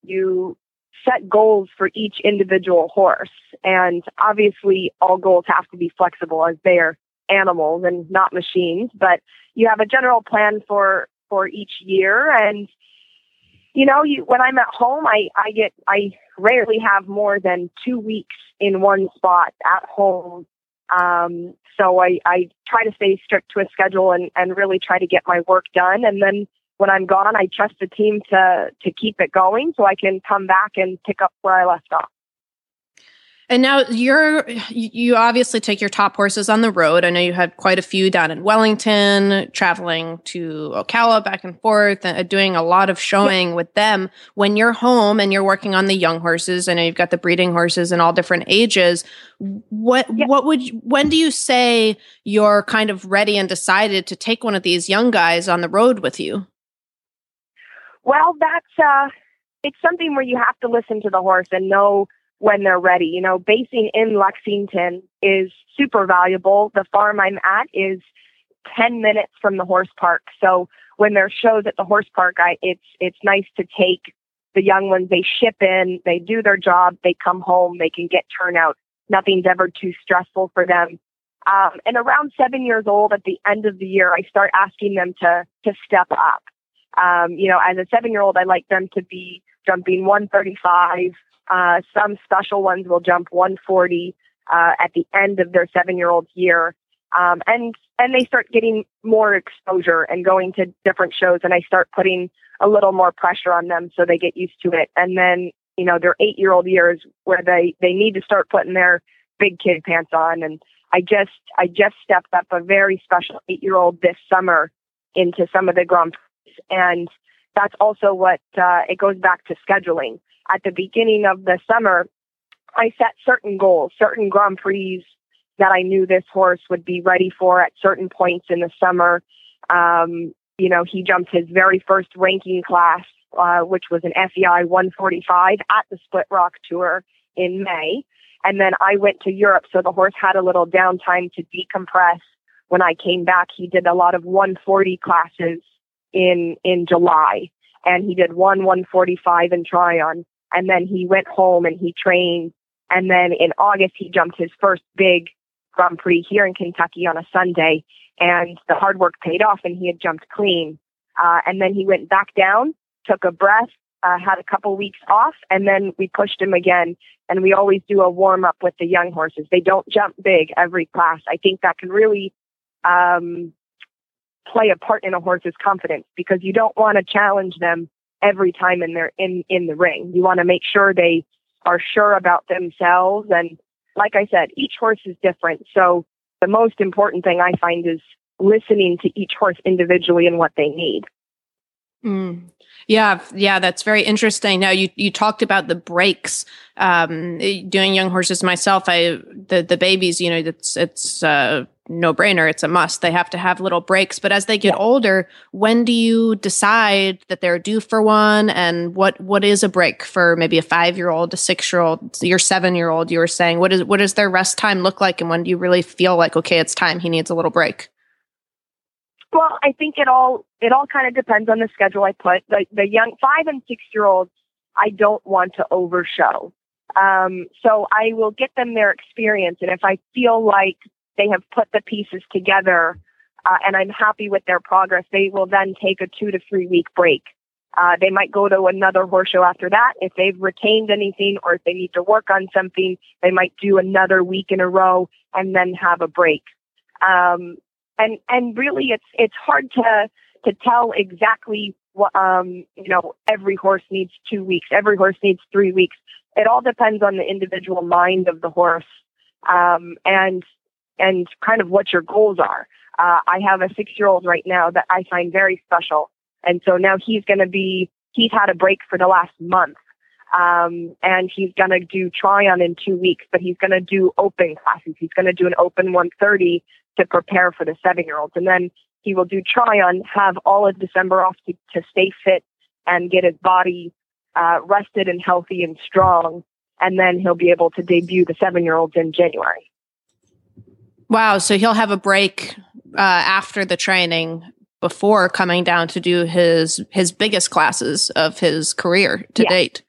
you set goals for each individual horse. And obviously, all goals have to be flexible as they are animals and not machines. But you have a general plan for for each year. And you know, you when I'm at home, I I get I rarely have more than two weeks in one spot at home. Um, so I I try to stay strict to a schedule and and really try to get my work done. And then when I'm gone, I trust the team to to keep it going so I can come back and pick up where I left off. And now you're you obviously take your top horses on the road. I know you had quite a few down in Wellington, traveling to Ocala back and forth, and uh, doing a lot of showing with them. When you're home and you're working on the young horses, I know you've got the breeding horses in all different ages. What what would when do you say you're kind of ready and decided to take one of these young guys on the road with you? Well, that's uh it's something where you have to listen to the horse and know when they're ready. You know, basing in Lexington is super valuable. The farm I'm at is 10 minutes from the horse park. So when there's shows at the horse park, I, it's, it's nice to take the young ones. They ship in, they do their job, they come home, they can get turnout. Nothing's ever too stressful for them. Um, and around seven years old, at the end of the year, I start asking them to to step up. Um, you know, as a seven year old, I like them to be jumping 135, uh, some special ones will jump 140 uh, at the end of their seven-year-old year, um, and and they start getting more exposure and going to different shows, and I start putting a little more pressure on them so they get used to it, and then you know their eight-year-old years where they they need to start putting their big kid pants on, and I just I just stepped up a very special eight-year-old this summer into some of the Grand Prix, and that's also what uh, it goes back to scheduling at the beginning of the summer, I set certain goals, certain Grand Prix that I knew this horse would be ready for at certain points in the summer. Um, you know, he jumped his very first ranking class, uh, which was an FEI 145 at the Split Rock Tour in May. And then I went to Europe, so the horse had a little downtime to decompress. When I came back, he did a lot of 140 classes in in July, and he did one 145 in Tryon and then he went home and he trained. And then in August, he jumped his first big Grand Prix here in Kentucky on a Sunday. And the hard work paid off and he had jumped clean. Uh, and then he went back down, took a breath, uh, had a couple weeks off, and then we pushed him again. And we always do a warm up with the young horses. They don't jump big every class. I think that can really um, play a part in a horse's confidence because you don't want to challenge them every time in their in in the ring. You want to make sure they are sure about themselves and like I said, each horse is different. So the most important thing I find is listening to each horse individually and what they need. Mm. Yeah, yeah, that's very interesting. Now you you talked about the breaks. Um, doing young horses myself, I the the babies, you know, it's it's uh, no brainer. It's a must. They have to have little breaks. But as they get yeah. older, when do you decide that they're due for one? And what what is a break for maybe a five year old, a six year old, your seven year old? You were saying what is what does their rest time look like, and when do you really feel like okay, it's time he needs a little break? Well, I think it all it all kind of depends on the schedule I put. The the young five and six year olds, I don't want to overshow. Um, so I will get them their experience, and if I feel like they have put the pieces together uh, and I'm happy with their progress, they will then take a two to three week break. Uh, they might go to another horse show after that. If they've retained anything or if they need to work on something, they might do another week in a row and then have a break. Um, and and really, it's it's hard to to tell exactly what um, you know. Every horse needs two weeks. Every horse needs three weeks. It all depends on the individual mind of the horse. Um, and and kind of what your goals are. Uh, I have a six year old right now that I find very special. And so now he's going to be, he's had a break for the last month. Um, and he's going to do Tryon in two weeks, but he's going to do open classes. He's going to do an open 130 to prepare for the seven year olds. And then he will do Tryon, have all of December off to, to stay fit and get his body uh, rested and healthy and strong. And then he'll be able to debut the seven year olds in January. Wow. So he'll have a break uh, after the training before coming down to do his his biggest classes of his career to yeah. date.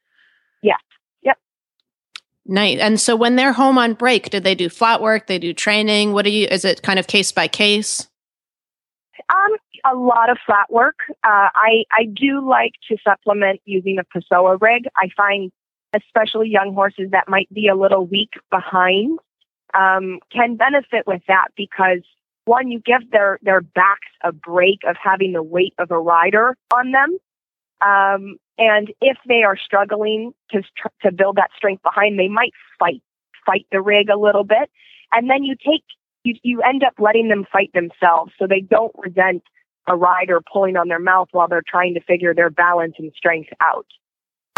Nice. And so when they're home on break, do they do flat work? They do training? What do you? Is it kind of case by case? Um, a lot of flat work. Uh, I I do like to supplement using a Pessoa rig. I find, especially young horses that might be a little weak behind, um, can benefit with that because one, you give their, their backs a break of having the weight of a rider on them. Um, and if they are struggling to, to build that strength behind, they might fight fight the rig a little bit. And then you take, you, you end up letting them fight themselves so they don't resent a rider pulling on their mouth while they're trying to figure their balance and strength out.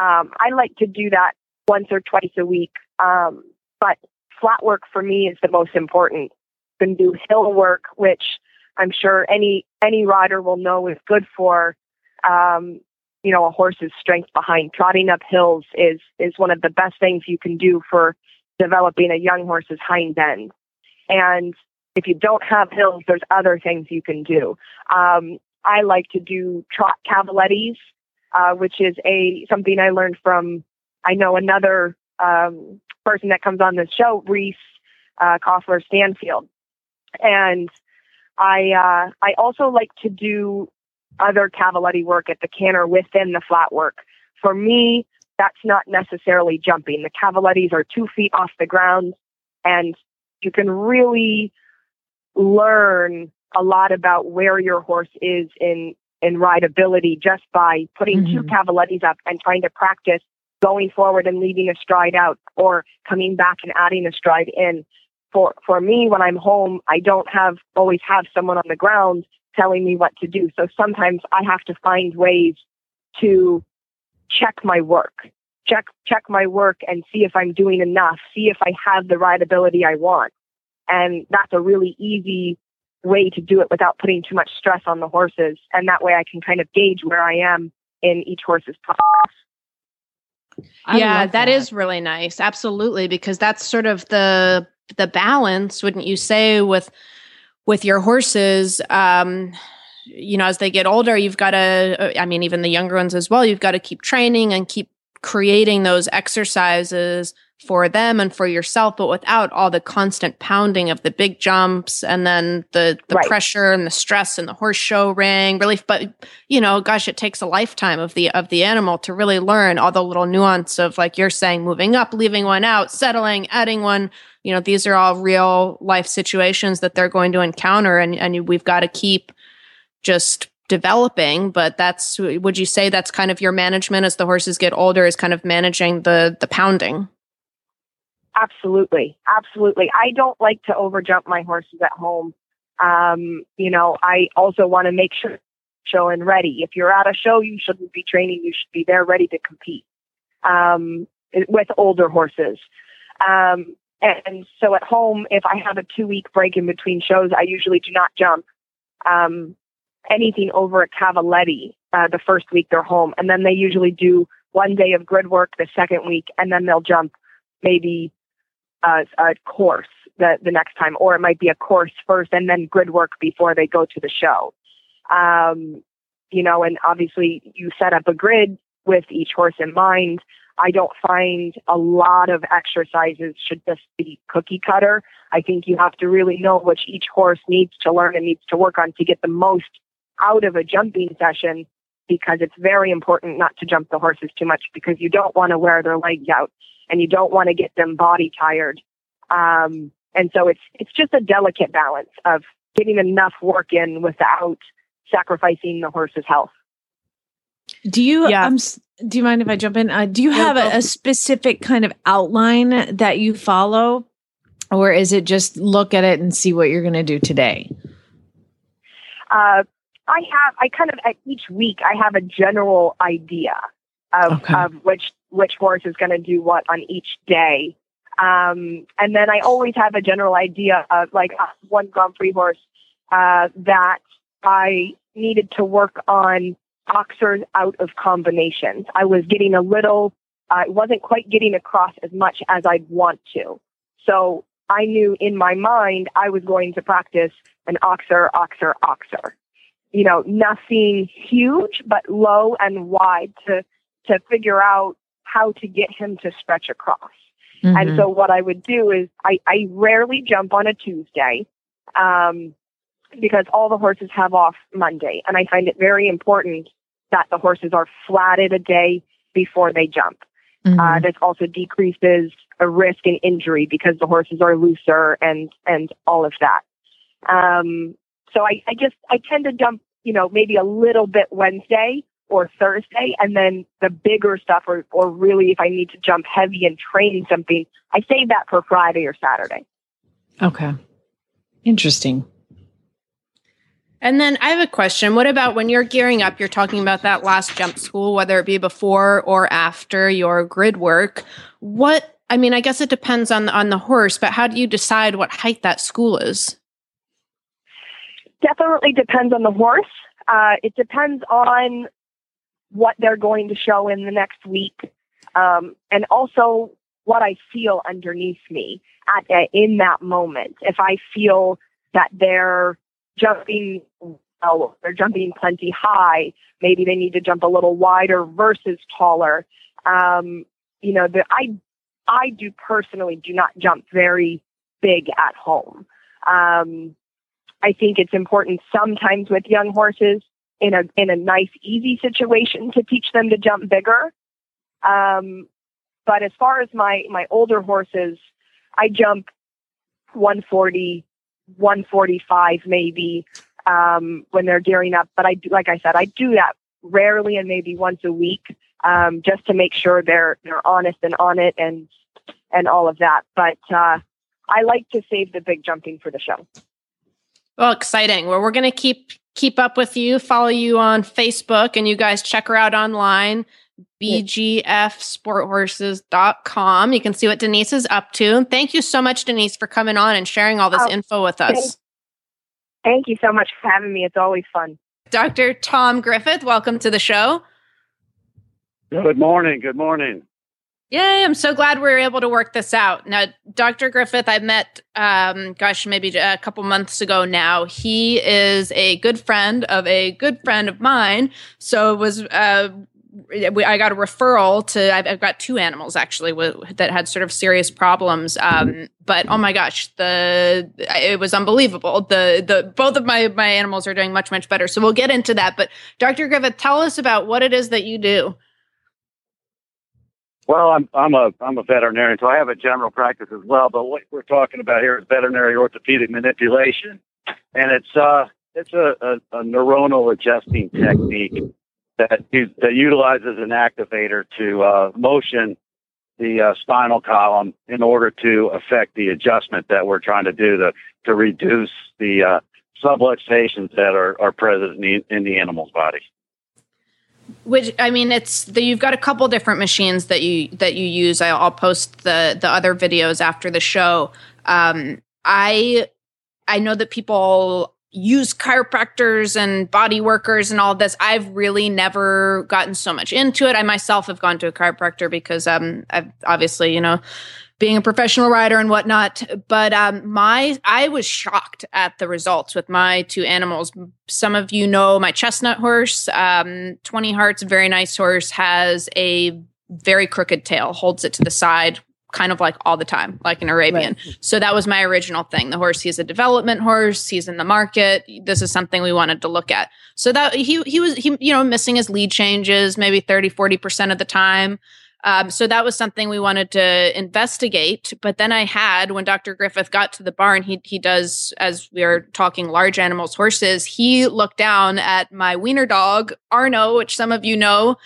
Um, I like to do that once or twice a week. Um, but flat work for me is the most important. Can do hill work, which I'm sure any any rider will know is good for um, you know a horse's strength behind. Trotting up hills is is one of the best things you can do for developing a young horse's hind end. And if you don't have hills, there's other things you can do. Um, I like to do trot cavalettis, uh, which is a something I learned from. I know another um, person that comes on the show, Reese uh, Koffler Stanfield, and I uh, I also like to do other cavaletti work at the canter within the flat work. For me, that's not necessarily jumping. The cavalettis are two feet off the ground, and you can really learn a lot about where your horse is in in rideability just by putting mm-hmm. two cavalettis up and trying to practice going forward and leaving a stride out or coming back and adding a stride in. For for me when I'm home, I don't have always have someone on the ground telling me what to do. So sometimes I have to find ways to check my work. Check check my work and see if I'm doing enough, see if I have the rideability I want. And that's a really easy way to do it without putting too much stress on the horses. And that way I can kind of gauge where I am in each horse's progress. I yeah, that, that is really nice. Absolutely, because that's sort of the the balance, wouldn't you say, with with your horses? Um, you know, as they get older, you've got to. I mean, even the younger ones as well. You've got to keep training and keep creating those exercises for them and for yourself, but without all the constant pounding of the big jumps and then the the right. pressure and the stress and the horse show ring. relief. but you know, gosh, it takes a lifetime of the of the animal to really learn all the little nuance of like you're saying, moving up, leaving one out, settling, adding one. You know, these are all real life situations that they're going to encounter, and and we've got to keep just developing but that's would you say that's kind of your management as the horses get older is kind of managing the the pounding Absolutely. Absolutely. I don't like to overjump my horses at home. Um, you know, I also want to make sure show and ready. If you're at a show, you shouldn't be training. You should be there ready to compete, um, with older horses. Um, and so at home, if I have a two week break in between shows, I usually do not jump, um, anything over a cavaletti, uh, the first week they're home. And then they usually do one day of grid work the second week, and then they'll jump maybe a, a course the, the next time, or it might be a course first and then grid work before they go to the show. Um, you know, and obviously you set up a grid with each horse in mind. I don't find a lot of exercises should just be cookie cutter. I think you have to really know which each horse needs to learn and needs to work on to get the most out of a jumping session because it's very important not to jump the horses too much because you don't want to wear their legs out and you don't want to get them body tired. Um, and so it's it's just a delicate balance of getting enough work in without sacrificing the horse's health. Do you yeah. um do you mind if I jump in? Uh, do you have a, a specific kind of outline that you follow or is it just look at it and see what you're going to do today? Uh, I have, I kind of, at each week, I have a general idea of, okay. of which which horse is going to do what on each day. Um, and then I always have a general idea of like uh, one Grand Prix horse uh, that I needed to work on oxers out of combinations. I was getting a little, I uh, wasn't quite getting across as much as I'd want to. So I knew in my mind I was going to practice an oxer, oxer, oxer. You know, nothing huge, but low and wide to to figure out how to get him to stretch across. Mm-hmm. And so what I would do is I, I rarely jump on a Tuesday um, because all the horses have off Monday. And I find it very important that the horses are flatted a day before they jump. Mm-hmm. Uh, this also decreases a risk in injury because the horses are looser and, and all of that. Um, so I, I just, I tend to jump, you know, maybe a little bit Wednesday or Thursday, and then the bigger stuff, or or really if I need to jump heavy and train something, I save that for Friday or Saturday. Okay. Interesting. And then I have a question. What about when you're gearing up? You're talking about that last jump school, whether it be before or after your grid work. What I mean, I guess it depends on on the horse, but how do you decide what height that school is? Definitely depends on the horse. Uh, it depends on what they're going to show in the next week, um, and also what I feel underneath me at in that moment. If I feel that they're jumping well, they're jumping plenty high, maybe they need to jump a little wider versus taller. Um, you know, the, I I do personally do not jump very big at home. Um, I think it's important sometimes with young horses in a in a nice easy situation to teach them to jump bigger. Um, but as far as my my older horses, I jump 140, 145 maybe um, when they're gearing up. But I do, like I said, I do that rarely and maybe once a week um, just to make sure they're they're honest and on it and and all of that. But uh, I like to save the big jumping for the show. Well, exciting. Well, we're going to keep keep up with you, follow you on Facebook, and you guys check her out online bgfsporthorses.com. You can see what Denise is up to. Thank you so much, Denise, for coming on and sharing all this oh, info with us. Thank you so much for having me. It's always fun. Dr. Tom Griffith, welcome to the show. Good morning. Good morning. Yay, I'm so glad we were able to work this out. Now, Dr. Griffith, I met, um, gosh, maybe a couple months ago now. He is a good friend of a good friend of mine. So it was, uh, I got a referral to, I've, I've got two animals actually w- that had sort of serious problems. Um, but oh my gosh, the, it was unbelievable. The, the, both of my, my animals are doing much, much better. So we'll get into that. But Dr. Griffith, tell us about what it is that you do. Well, I'm I'm a I'm a veterinarian, so I have a general practice as well. But what we're talking about here is veterinary orthopedic manipulation, and it's uh it's a, a, a neuronal adjusting technique that that utilizes an activator to uh, motion the uh, spinal column in order to affect the adjustment that we're trying to do to to reduce the uh, subluxations that are, are present in the, in the animal's body which I mean, it's the, you've got a couple different machines that you that you use. I'll, I'll post the the other videos after the show. Um, I I know that people use chiropractors and body workers and all this. I've really never gotten so much into it. I myself have gone to a chiropractor because um, I've obviously you know being a professional rider and whatnot. But um, my, I was shocked at the results with my two animals. Some of you know my chestnut horse, um, 20 Hearts, very nice horse, has a very crooked tail, holds it to the side, kind of like all the time, like an Arabian. Right. So that was my original thing. The horse, he's a development horse. He's in the market. This is something we wanted to look at. So that he, he was, he, you know, missing his lead changes, maybe 30, 40% of the time. Um, so that was something we wanted to investigate. But then I had, when Dr. Griffith got to the barn, he he does, as we are talking large animals, horses, he looked down at my wiener dog, Arno, which some of you know.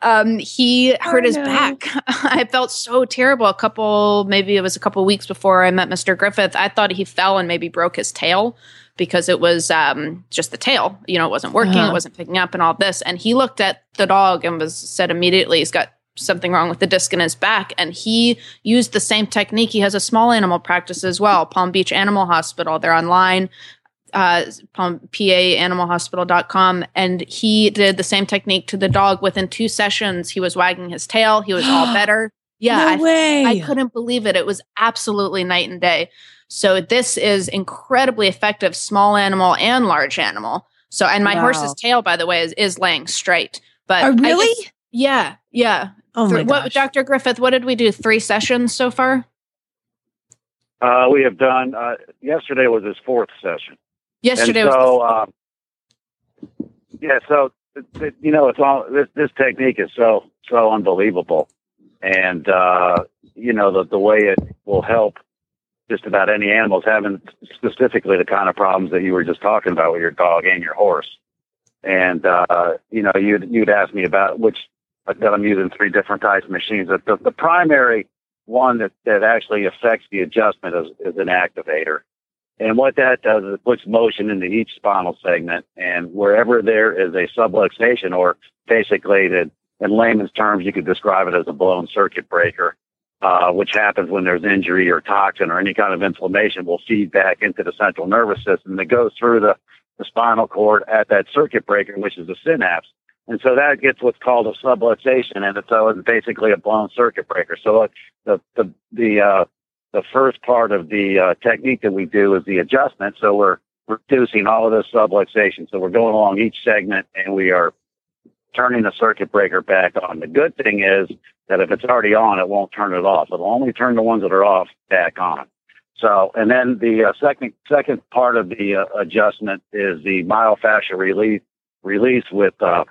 Um, he hurt his back. [LAUGHS] I felt so terrible. A couple, maybe it was a couple weeks before I met Mr. Griffith. I thought he fell and maybe broke his tail because it was um, just the tail. You know, it wasn't working, uh-huh. it wasn't picking up, and all this. And he looked at the dog and was said immediately, he's got something wrong with the disc in his back. And he used the same technique. He has a small animal practice as well, Palm Beach Animal Hospital. They're online, uh, Palm, PAanimalhospital.com. And he did the same technique to the dog. Within two sessions, he was wagging his tail. He was all [GASPS] better. Yeah. No way. I, I couldn't believe it. It was absolutely night and day. So this is incredibly effective, small animal and large animal. So, and my wow. horse's tail, by the way, is, is laying straight. But oh, really? Just, yeah, yeah. Oh my what, gosh. Dr. Griffith, what did we do? Three sessions so far? Uh, we have done, uh, yesterday was his fourth session. Yesterday and so, uh, yeah, so, it, it, you know, it's all, this, this technique is so, so unbelievable. And, uh, you know, the, the way it will help just about any animals having specifically the kind of problems that you were just talking about with your dog and your horse. and uh, you know, you'd you'd ask me about which that I'm using three different types of machines. The, the primary one that, that actually affects the adjustment is, is an activator. And what that does is it puts motion into each spinal segment. And wherever there is a subluxation, or basically in layman's terms, you could describe it as a blown circuit breaker, uh, which happens when there's injury or toxin or any kind of inflammation will feed back into the central nervous system that goes through the, the spinal cord at that circuit breaker, which is the synapse. And so that gets what's called a subluxation, and it's basically a blown circuit breaker. So the the the uh, the first part of the uh, technique that we do is the adjustment. So we're reducing all of this subluxation. So we're going along each segment, and we are turning the circuit breaker back on. The good thing is that if it's already on, it won't turn it off. It'll only turn the ones that are off back on. So, and then the uh, second second part of the uh, adjustment is the myofascial release release with uh,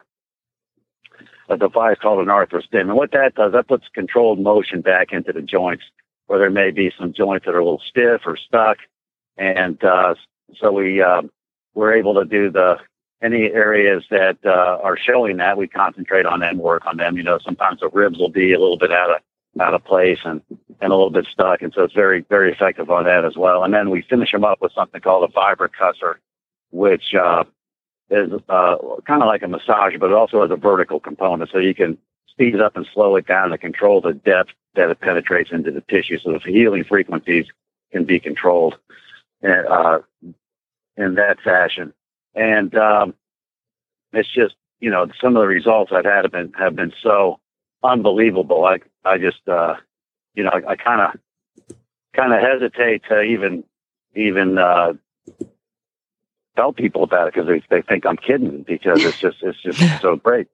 a device called an arthrostim. And what that does, that puts controlled motion back into the joints where there may be some joints that are a little stiff or stuck. And uh, so we uh, we're able to do the any areas that uh, are showing that we concentrate on them, work on them. You know, sometimes the ribs will be a little bit out of out of place and and a little bit stuck, and so it's very very effective on that as well. And then we finish them up with something called a vibracussor, which uh, is uh, kind of like a massage, but it also has a vertical component, so you can speed it up and slow it down to control the depth that it penetrates into the tissue. So the healing frequencies can be controlled uh, in that fashion. And um, it's just, you know, some of the results I've had have been have been so unbelievable. I I just, uh, you know, I kind of kind of hesitate to even even uh, tell people about it because they, they think I'm kidding because it's just it's just [LAUGHS] so great.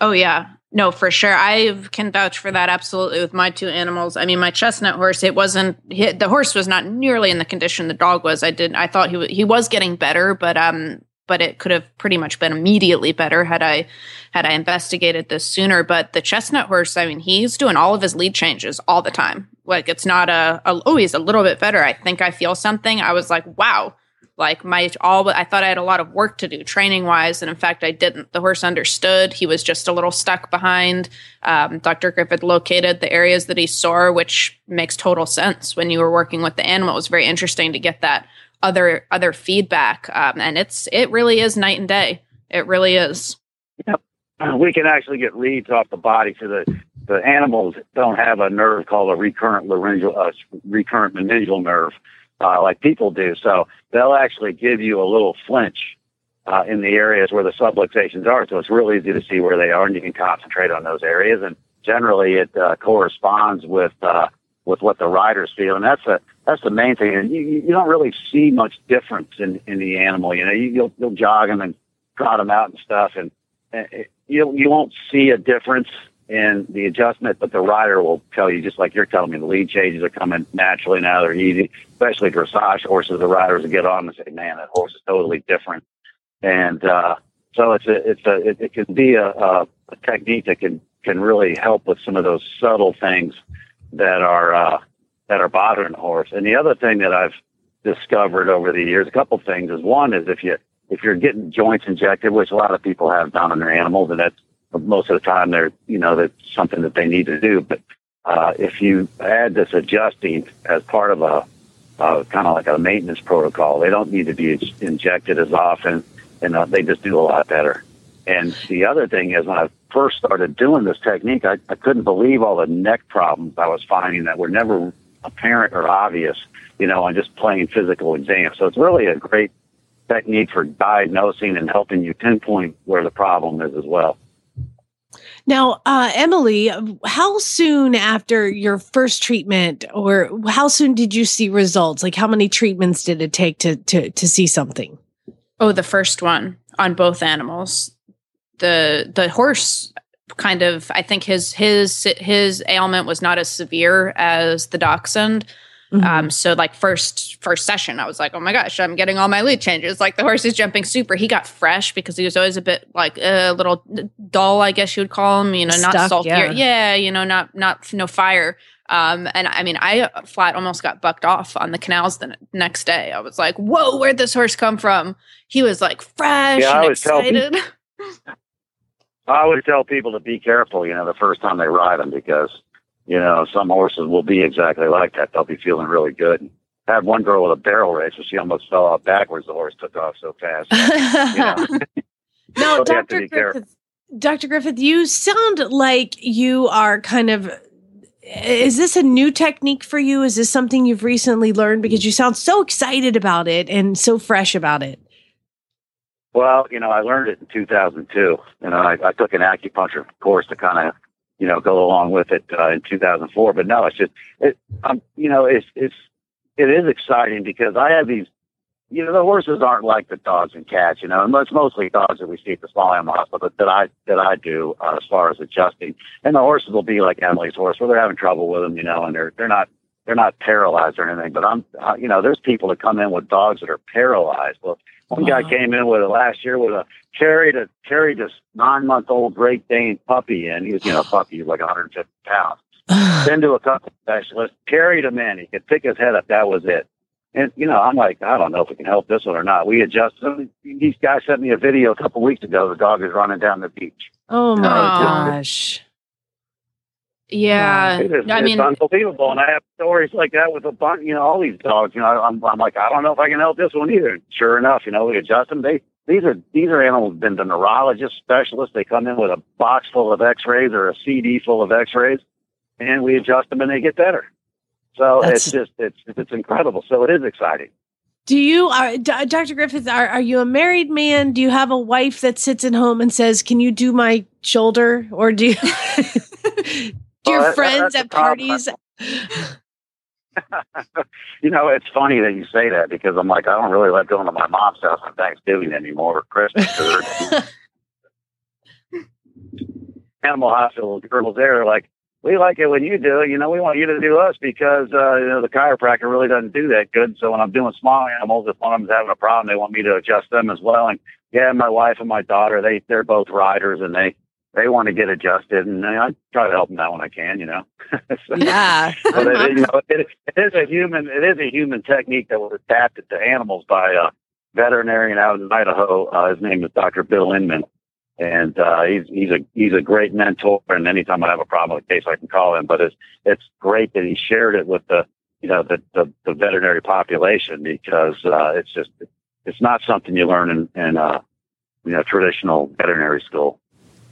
Oh yeah. No, for sure. I can vouch for that absolutely with my two animals. I mean, my chestnut horse, it wasn't the horse was not nearly in the condition the dog was. I did I thought he was he was getting better, but um but it could have pretty much been immediately better had I had I investigated this sooner. But the chestnut horse, I mean, he's doing all of his lead changes all the time. Like it's not a, a oh, he's a little bit better. I think I feel something. I was like, wow, like my all i thought i had a lot of work to do training wise and in fact i didn't. The horse understood. He was just a little stuck behind. Um, dr griffith located the areas that he saw which makes total sense when you were working with the animal. It was very interesting to get that other other feedback. Um, and it's it really is night and day. It really is. Yep. Uh, we can actually get reads off the body so the the animals don't have a nerve called a recurrent laryngeal uh, recurrent meningeal nerve uh, like people do. So they'll actually give you a little flinch uh, in the areas where the subluxations are. So it's real easy to see where they are, and you can concentrate on those areas. And generally, it uh, corresponds with uh, with what the riders feel, and that's a that's the main thing. And you, you don't really see much difference in in the animal. You know, you, you'll you'll jog them and trot them out and stuff, and, and it, you you won't see a difference in the adjustment, but the rider will tell you, just like you're telling me, the lead changes are coming naturally now. They're easy, especially dressage horses. The riders will get on and say, "Man, that horse is totally different." And uh, so it's a, it's a, it, it can be a, a, a technique that can can really help with some of those subtle things that are uh, that are bothering the horse. And the other thing that I've discovered over the years, a couple things, is one is if you if you're getting joints injected, which a lot of people have done on their animals, and that's most of the time they're you know that's something that they need to do. But uh, if you add this adjusting as part of a uh, kind of like a maintenance protocol, they don't need to be injected as often, and uh, they just do a lot better. And the other thing is, when I first started doing this technique, I, I couldn't believe all the neck problems I was finding that were never apparent or obvious, you know, on just plain physical exams. So it's really a great technique for diagnosing and helping you pinpoint where the problem is as well. Now, uh, Emily, how soon after your first treatment, or how soon did you see results? Like, how many treatments did it take to to to see something? Oh, the first one on both animals. The the horse kind of, I think his his his ailment was not as severe as the dachshund. Mm-hmm. Um, so like first first session, I was like, oh my gosh, I'm getting all my lead changes. Like the horse is jumping super. He got fresh because he was always a bit like a little dull, I guess you would call him. You know, Stuck, not salty. Yeah. yeah, you know, not not no fire. Um, and I mean, I flat almost got bucked off on the canals the n- next day. I was like, "Whoa, where'd this horse come from?" He was like fresh Yeah, I and always tell excited. [LAUGHS] I always tell people to be careful, you know, the first time they ride them because, you know, some horses will be exactly like that. They'll be feeling really good. I had one girl with a barrel race where she almost fell off backwards. The horse took off so fast. You know, Now, So you have to Dr. Griffith, Dr. Griffith, you sound like you are kind of. Is this a new technique for you? Is this something you've recently learned? Because you sound so excited about it and so fresh about it. Well, you know, I learned it in 2002. You know, I, I took an acupuncture course to kind of, you know, go along with it uh, in 2004. But no, it's just, it, um, you know, it's it's it is exciting because I have these, you know, the horses aren't like the dogs and cats. You know, and it's mostly dogs that we see at the small animal hospital that, I that I do uh, as far as adjusting. And the horses will be like Emily's horse, where they're having trouble with them, you know, and they're they're not they're not paralyzed or anything. But I'm, uh, you know, there's people that come in with dogs that are paralyzed. Well, one guy uh-huh. came in with it last year with a carried a carried this nine month old Great Dane puppy in. He was, you know, a puppy, he was like 150 pounds. [SIGHS] Been to a couple specialists, carried him in. He could pick his head up. That was it. And you know, I'm like, I don't know if we can help this one or not. We adjusted him. These guys sent me a video a couple weeks ago. The dog is running down the beach. Oh my Aw. gosh. Yeah, It is, I it's mean, unbelievable. And I have stories like that with a bunch, you know, all these dogs. You know, I'm, I'm like, I don't know if I can help this one either. Sure enough, you know, we adjust them. They, these are these are animals been to neurologists, specialists. They come in with a box full of X-rays or a CD full of X-rays, and we adjust them, and they get better. So That's- it's just it's it's incredible. So it is exciting. Do you, are, D- Dr. Griffith, are, are you a married man? Do you have a wife that sits at home and says, Can you do my shoulder? Or do you, [LAUGHS] [LAUGHS] do your Well, friends that's at [LAUGHS] parties? You know, it's funny that you say that because I'm like, I don't really like going to my mom's house on Thanksgiving anymore or Christmas. they're- [LAUGHS] Animal hospital girls there are like, we like it when you do it. You know, we want you to do us because, uh, you know, the chiropractor really doesn't do that good. So when I'm doing small animals, if one of them's having a problem, they want me to adjust them as well. And yeah, my wife and my daughter, they, they're both riders and they, they want to get adjusted and I try to help them out when I can, you know. [LAUGHS] So- Yeah. [LAUGHS] but it, you know, it, it is a human. It is a human technique that was adapted to animals by a veterinarian out in Idaho. Uh, his name is Dr. Bill Inman, and uh, he's he's a he's a great mentor. And anytime I have a problem with a case, I can call him. But it's it's great that he shared it with the you know the the, the veterinary population because uh, it's just it's not something you learn in in uh, you know traditional veterinary school.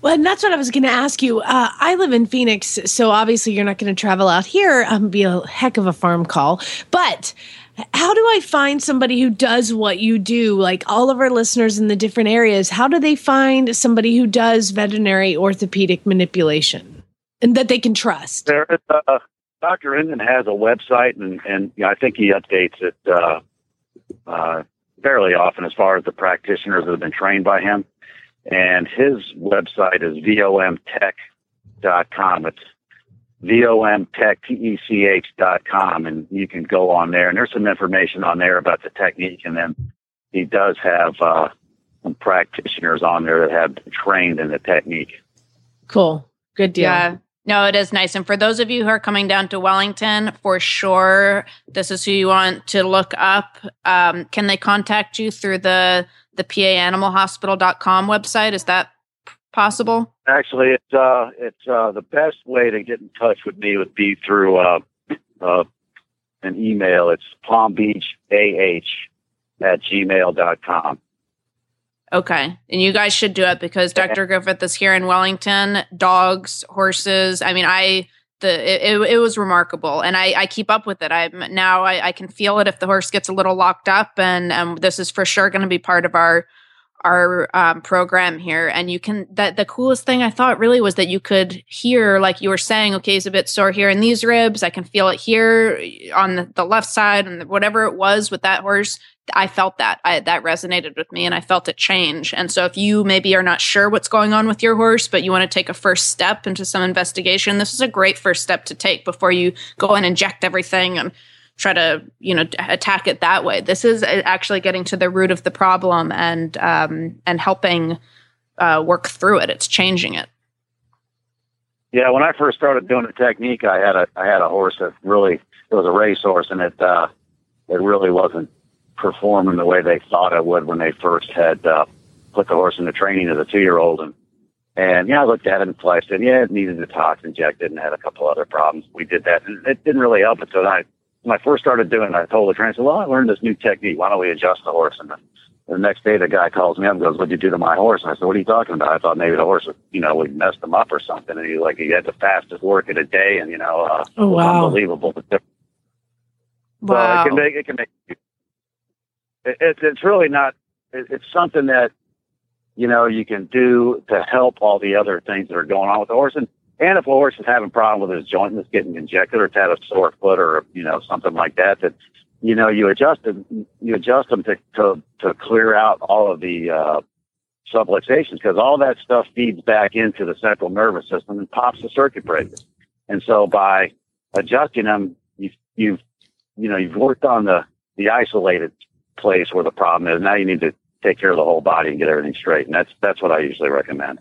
Well, and that's what I was going to ask you. Uh, I live in Phoenix, so obviously you're not going to travel out here. Um, be a heck of a farm call. But how do I find somebody who does what you do? Like all of our listeners in the different areas, how do they find somebody who does veterinary orthopedic manipulation and that they can trust? There is uh, Dr. Inman has a website, and and you know, I think he updates it uh, uh, fairly often as far as the practitioners that have been trained by him. And his website is vomtech.com. It's vomtech, T-E-C-H dot com, and you can go on there. And there's some information on there about the technique. And then he does have uh, some practitioners on there that have trained in the technique. Cool. Good deal. Yeah. No, it is nice. And for those of you who are coming down to Wellington, for sure, this is who you want to look up. Um, can they contact you through the the paanimalhospital.com website? Is that possible? Actually, it's uh, it's uh, the best way to get in touch with me would be through uh, uh, an email. It's Palm Beach AH at gmail.com. Okay. And you guys should do it because Dr. Griffith is here in Wellington. Dogs, horses. I mean, I the it, it, was remarkable, and I, I keep up with it. I'm now I, I can feel it if the horse gets a little locked up, and um, this is for sure going to be part of our our um, program here. And you can that the coolest thing I thought really was that you could hear, like you were saying, okay, it's a bit sore here in these ribs. I can feel it here on the, the left side, and whatever it was with that horse. I felt that I, that resonated with me and I felt it change. And so if you maybe are not sure what's going on with your horse, but you want to take a first step into some investigation, this is a great first step to take before you go and inject everything and try to, you know, attack it that way. This is uh, actually getting to the root of the problem and, um, and helping uh, work through it. It's changing it. Yeah, when I first started doing the technique, I had a I had a horse that really it was a racehorse, and it uh, it really wasn't performing the way they thought it would when they first had uh, put the horse into training as a two year old, and and yeah, I looked at it and flexed it. Yeah, it needed the hocks injected and had a couple other problems. We did that, and it didn't really help. So I when I first started doing it, I told the trainer, I said, "Well, I learned this new technique. Why don't we adjust the horse?" And the, the next day, the guy calls me up and goes, "What'd you do to my horse?" And I said, "What are you talking about?" I thought maybe the horse, you know, we messed him up or something. And he like he had the fastest work in the day, and you know, uh, Oh, wow. unbelievable. Wow. it can make it can make. It, it, it's really not. It, it's something that you know you can do to help all the other things that are going on with the horse. And and if a horse is having a problem with his joint that's getting injected, or it's had a sore foot, or you know something like that, that you know you adjust them. You adjust them to to to clear out all of the uh, subluxations because all that stuff feeds back into the central nervous system and pops the circuit breakers. And so by adjusting them, you've you've you know, you've worked on the, the isolated place where the problem is. Now you need to take care of the whole body and get everything straight. And that's, that's what I usually recommend.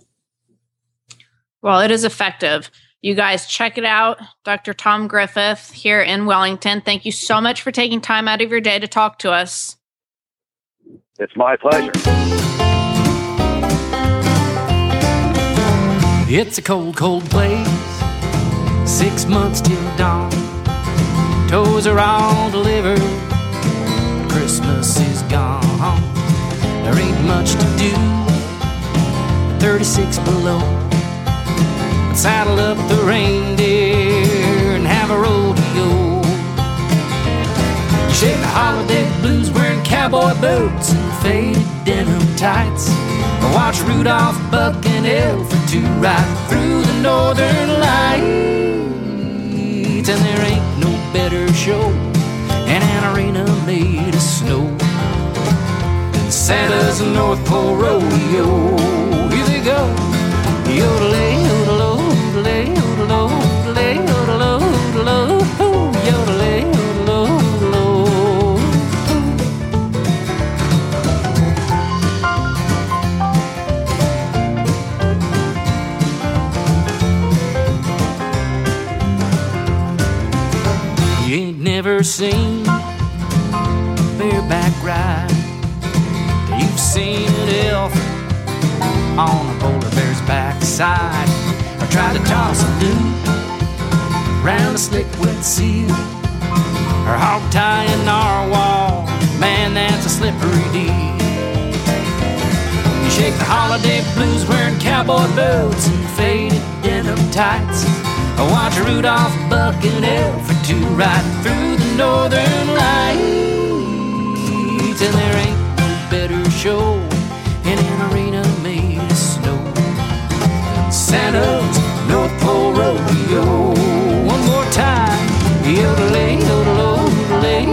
Well, it is effective. You guys check it out. Dr. Tom Griffith here in Wellington. Thank you so much for taking time out of your day to talk to us. It's my pleasure. It's a cold, cold place. Six months till dawn. Toes are all delivered. Christmas is gone. There ain't much to do. 36 below. Saddle up the reindeer and have a rodeo. Shake the holiday blues wearing cowboy boots and faded denim tights. Watch Rudolph, Buck, and Elf for two ride through the northern lights. And there ain't no better show in an arena made of snow than Santa's North Pole Rodeo. Here they go. Yodelay, seen bareback ride. You've seen it elf on a polar bear's backside. Try to toss a loop round a slick wet seal. Or hog tie a narwhal. Man, that's a slippery deal. You shake the holiday blues wearing cowboy boots and faded denim tights. I watch Rudolph, Buck, and Elf for two right through the northern lights. And there ain't no better show in an arena made of snow than Santa's North Pole Rodeo. One more time. Yodelay, yodelo, yodelay,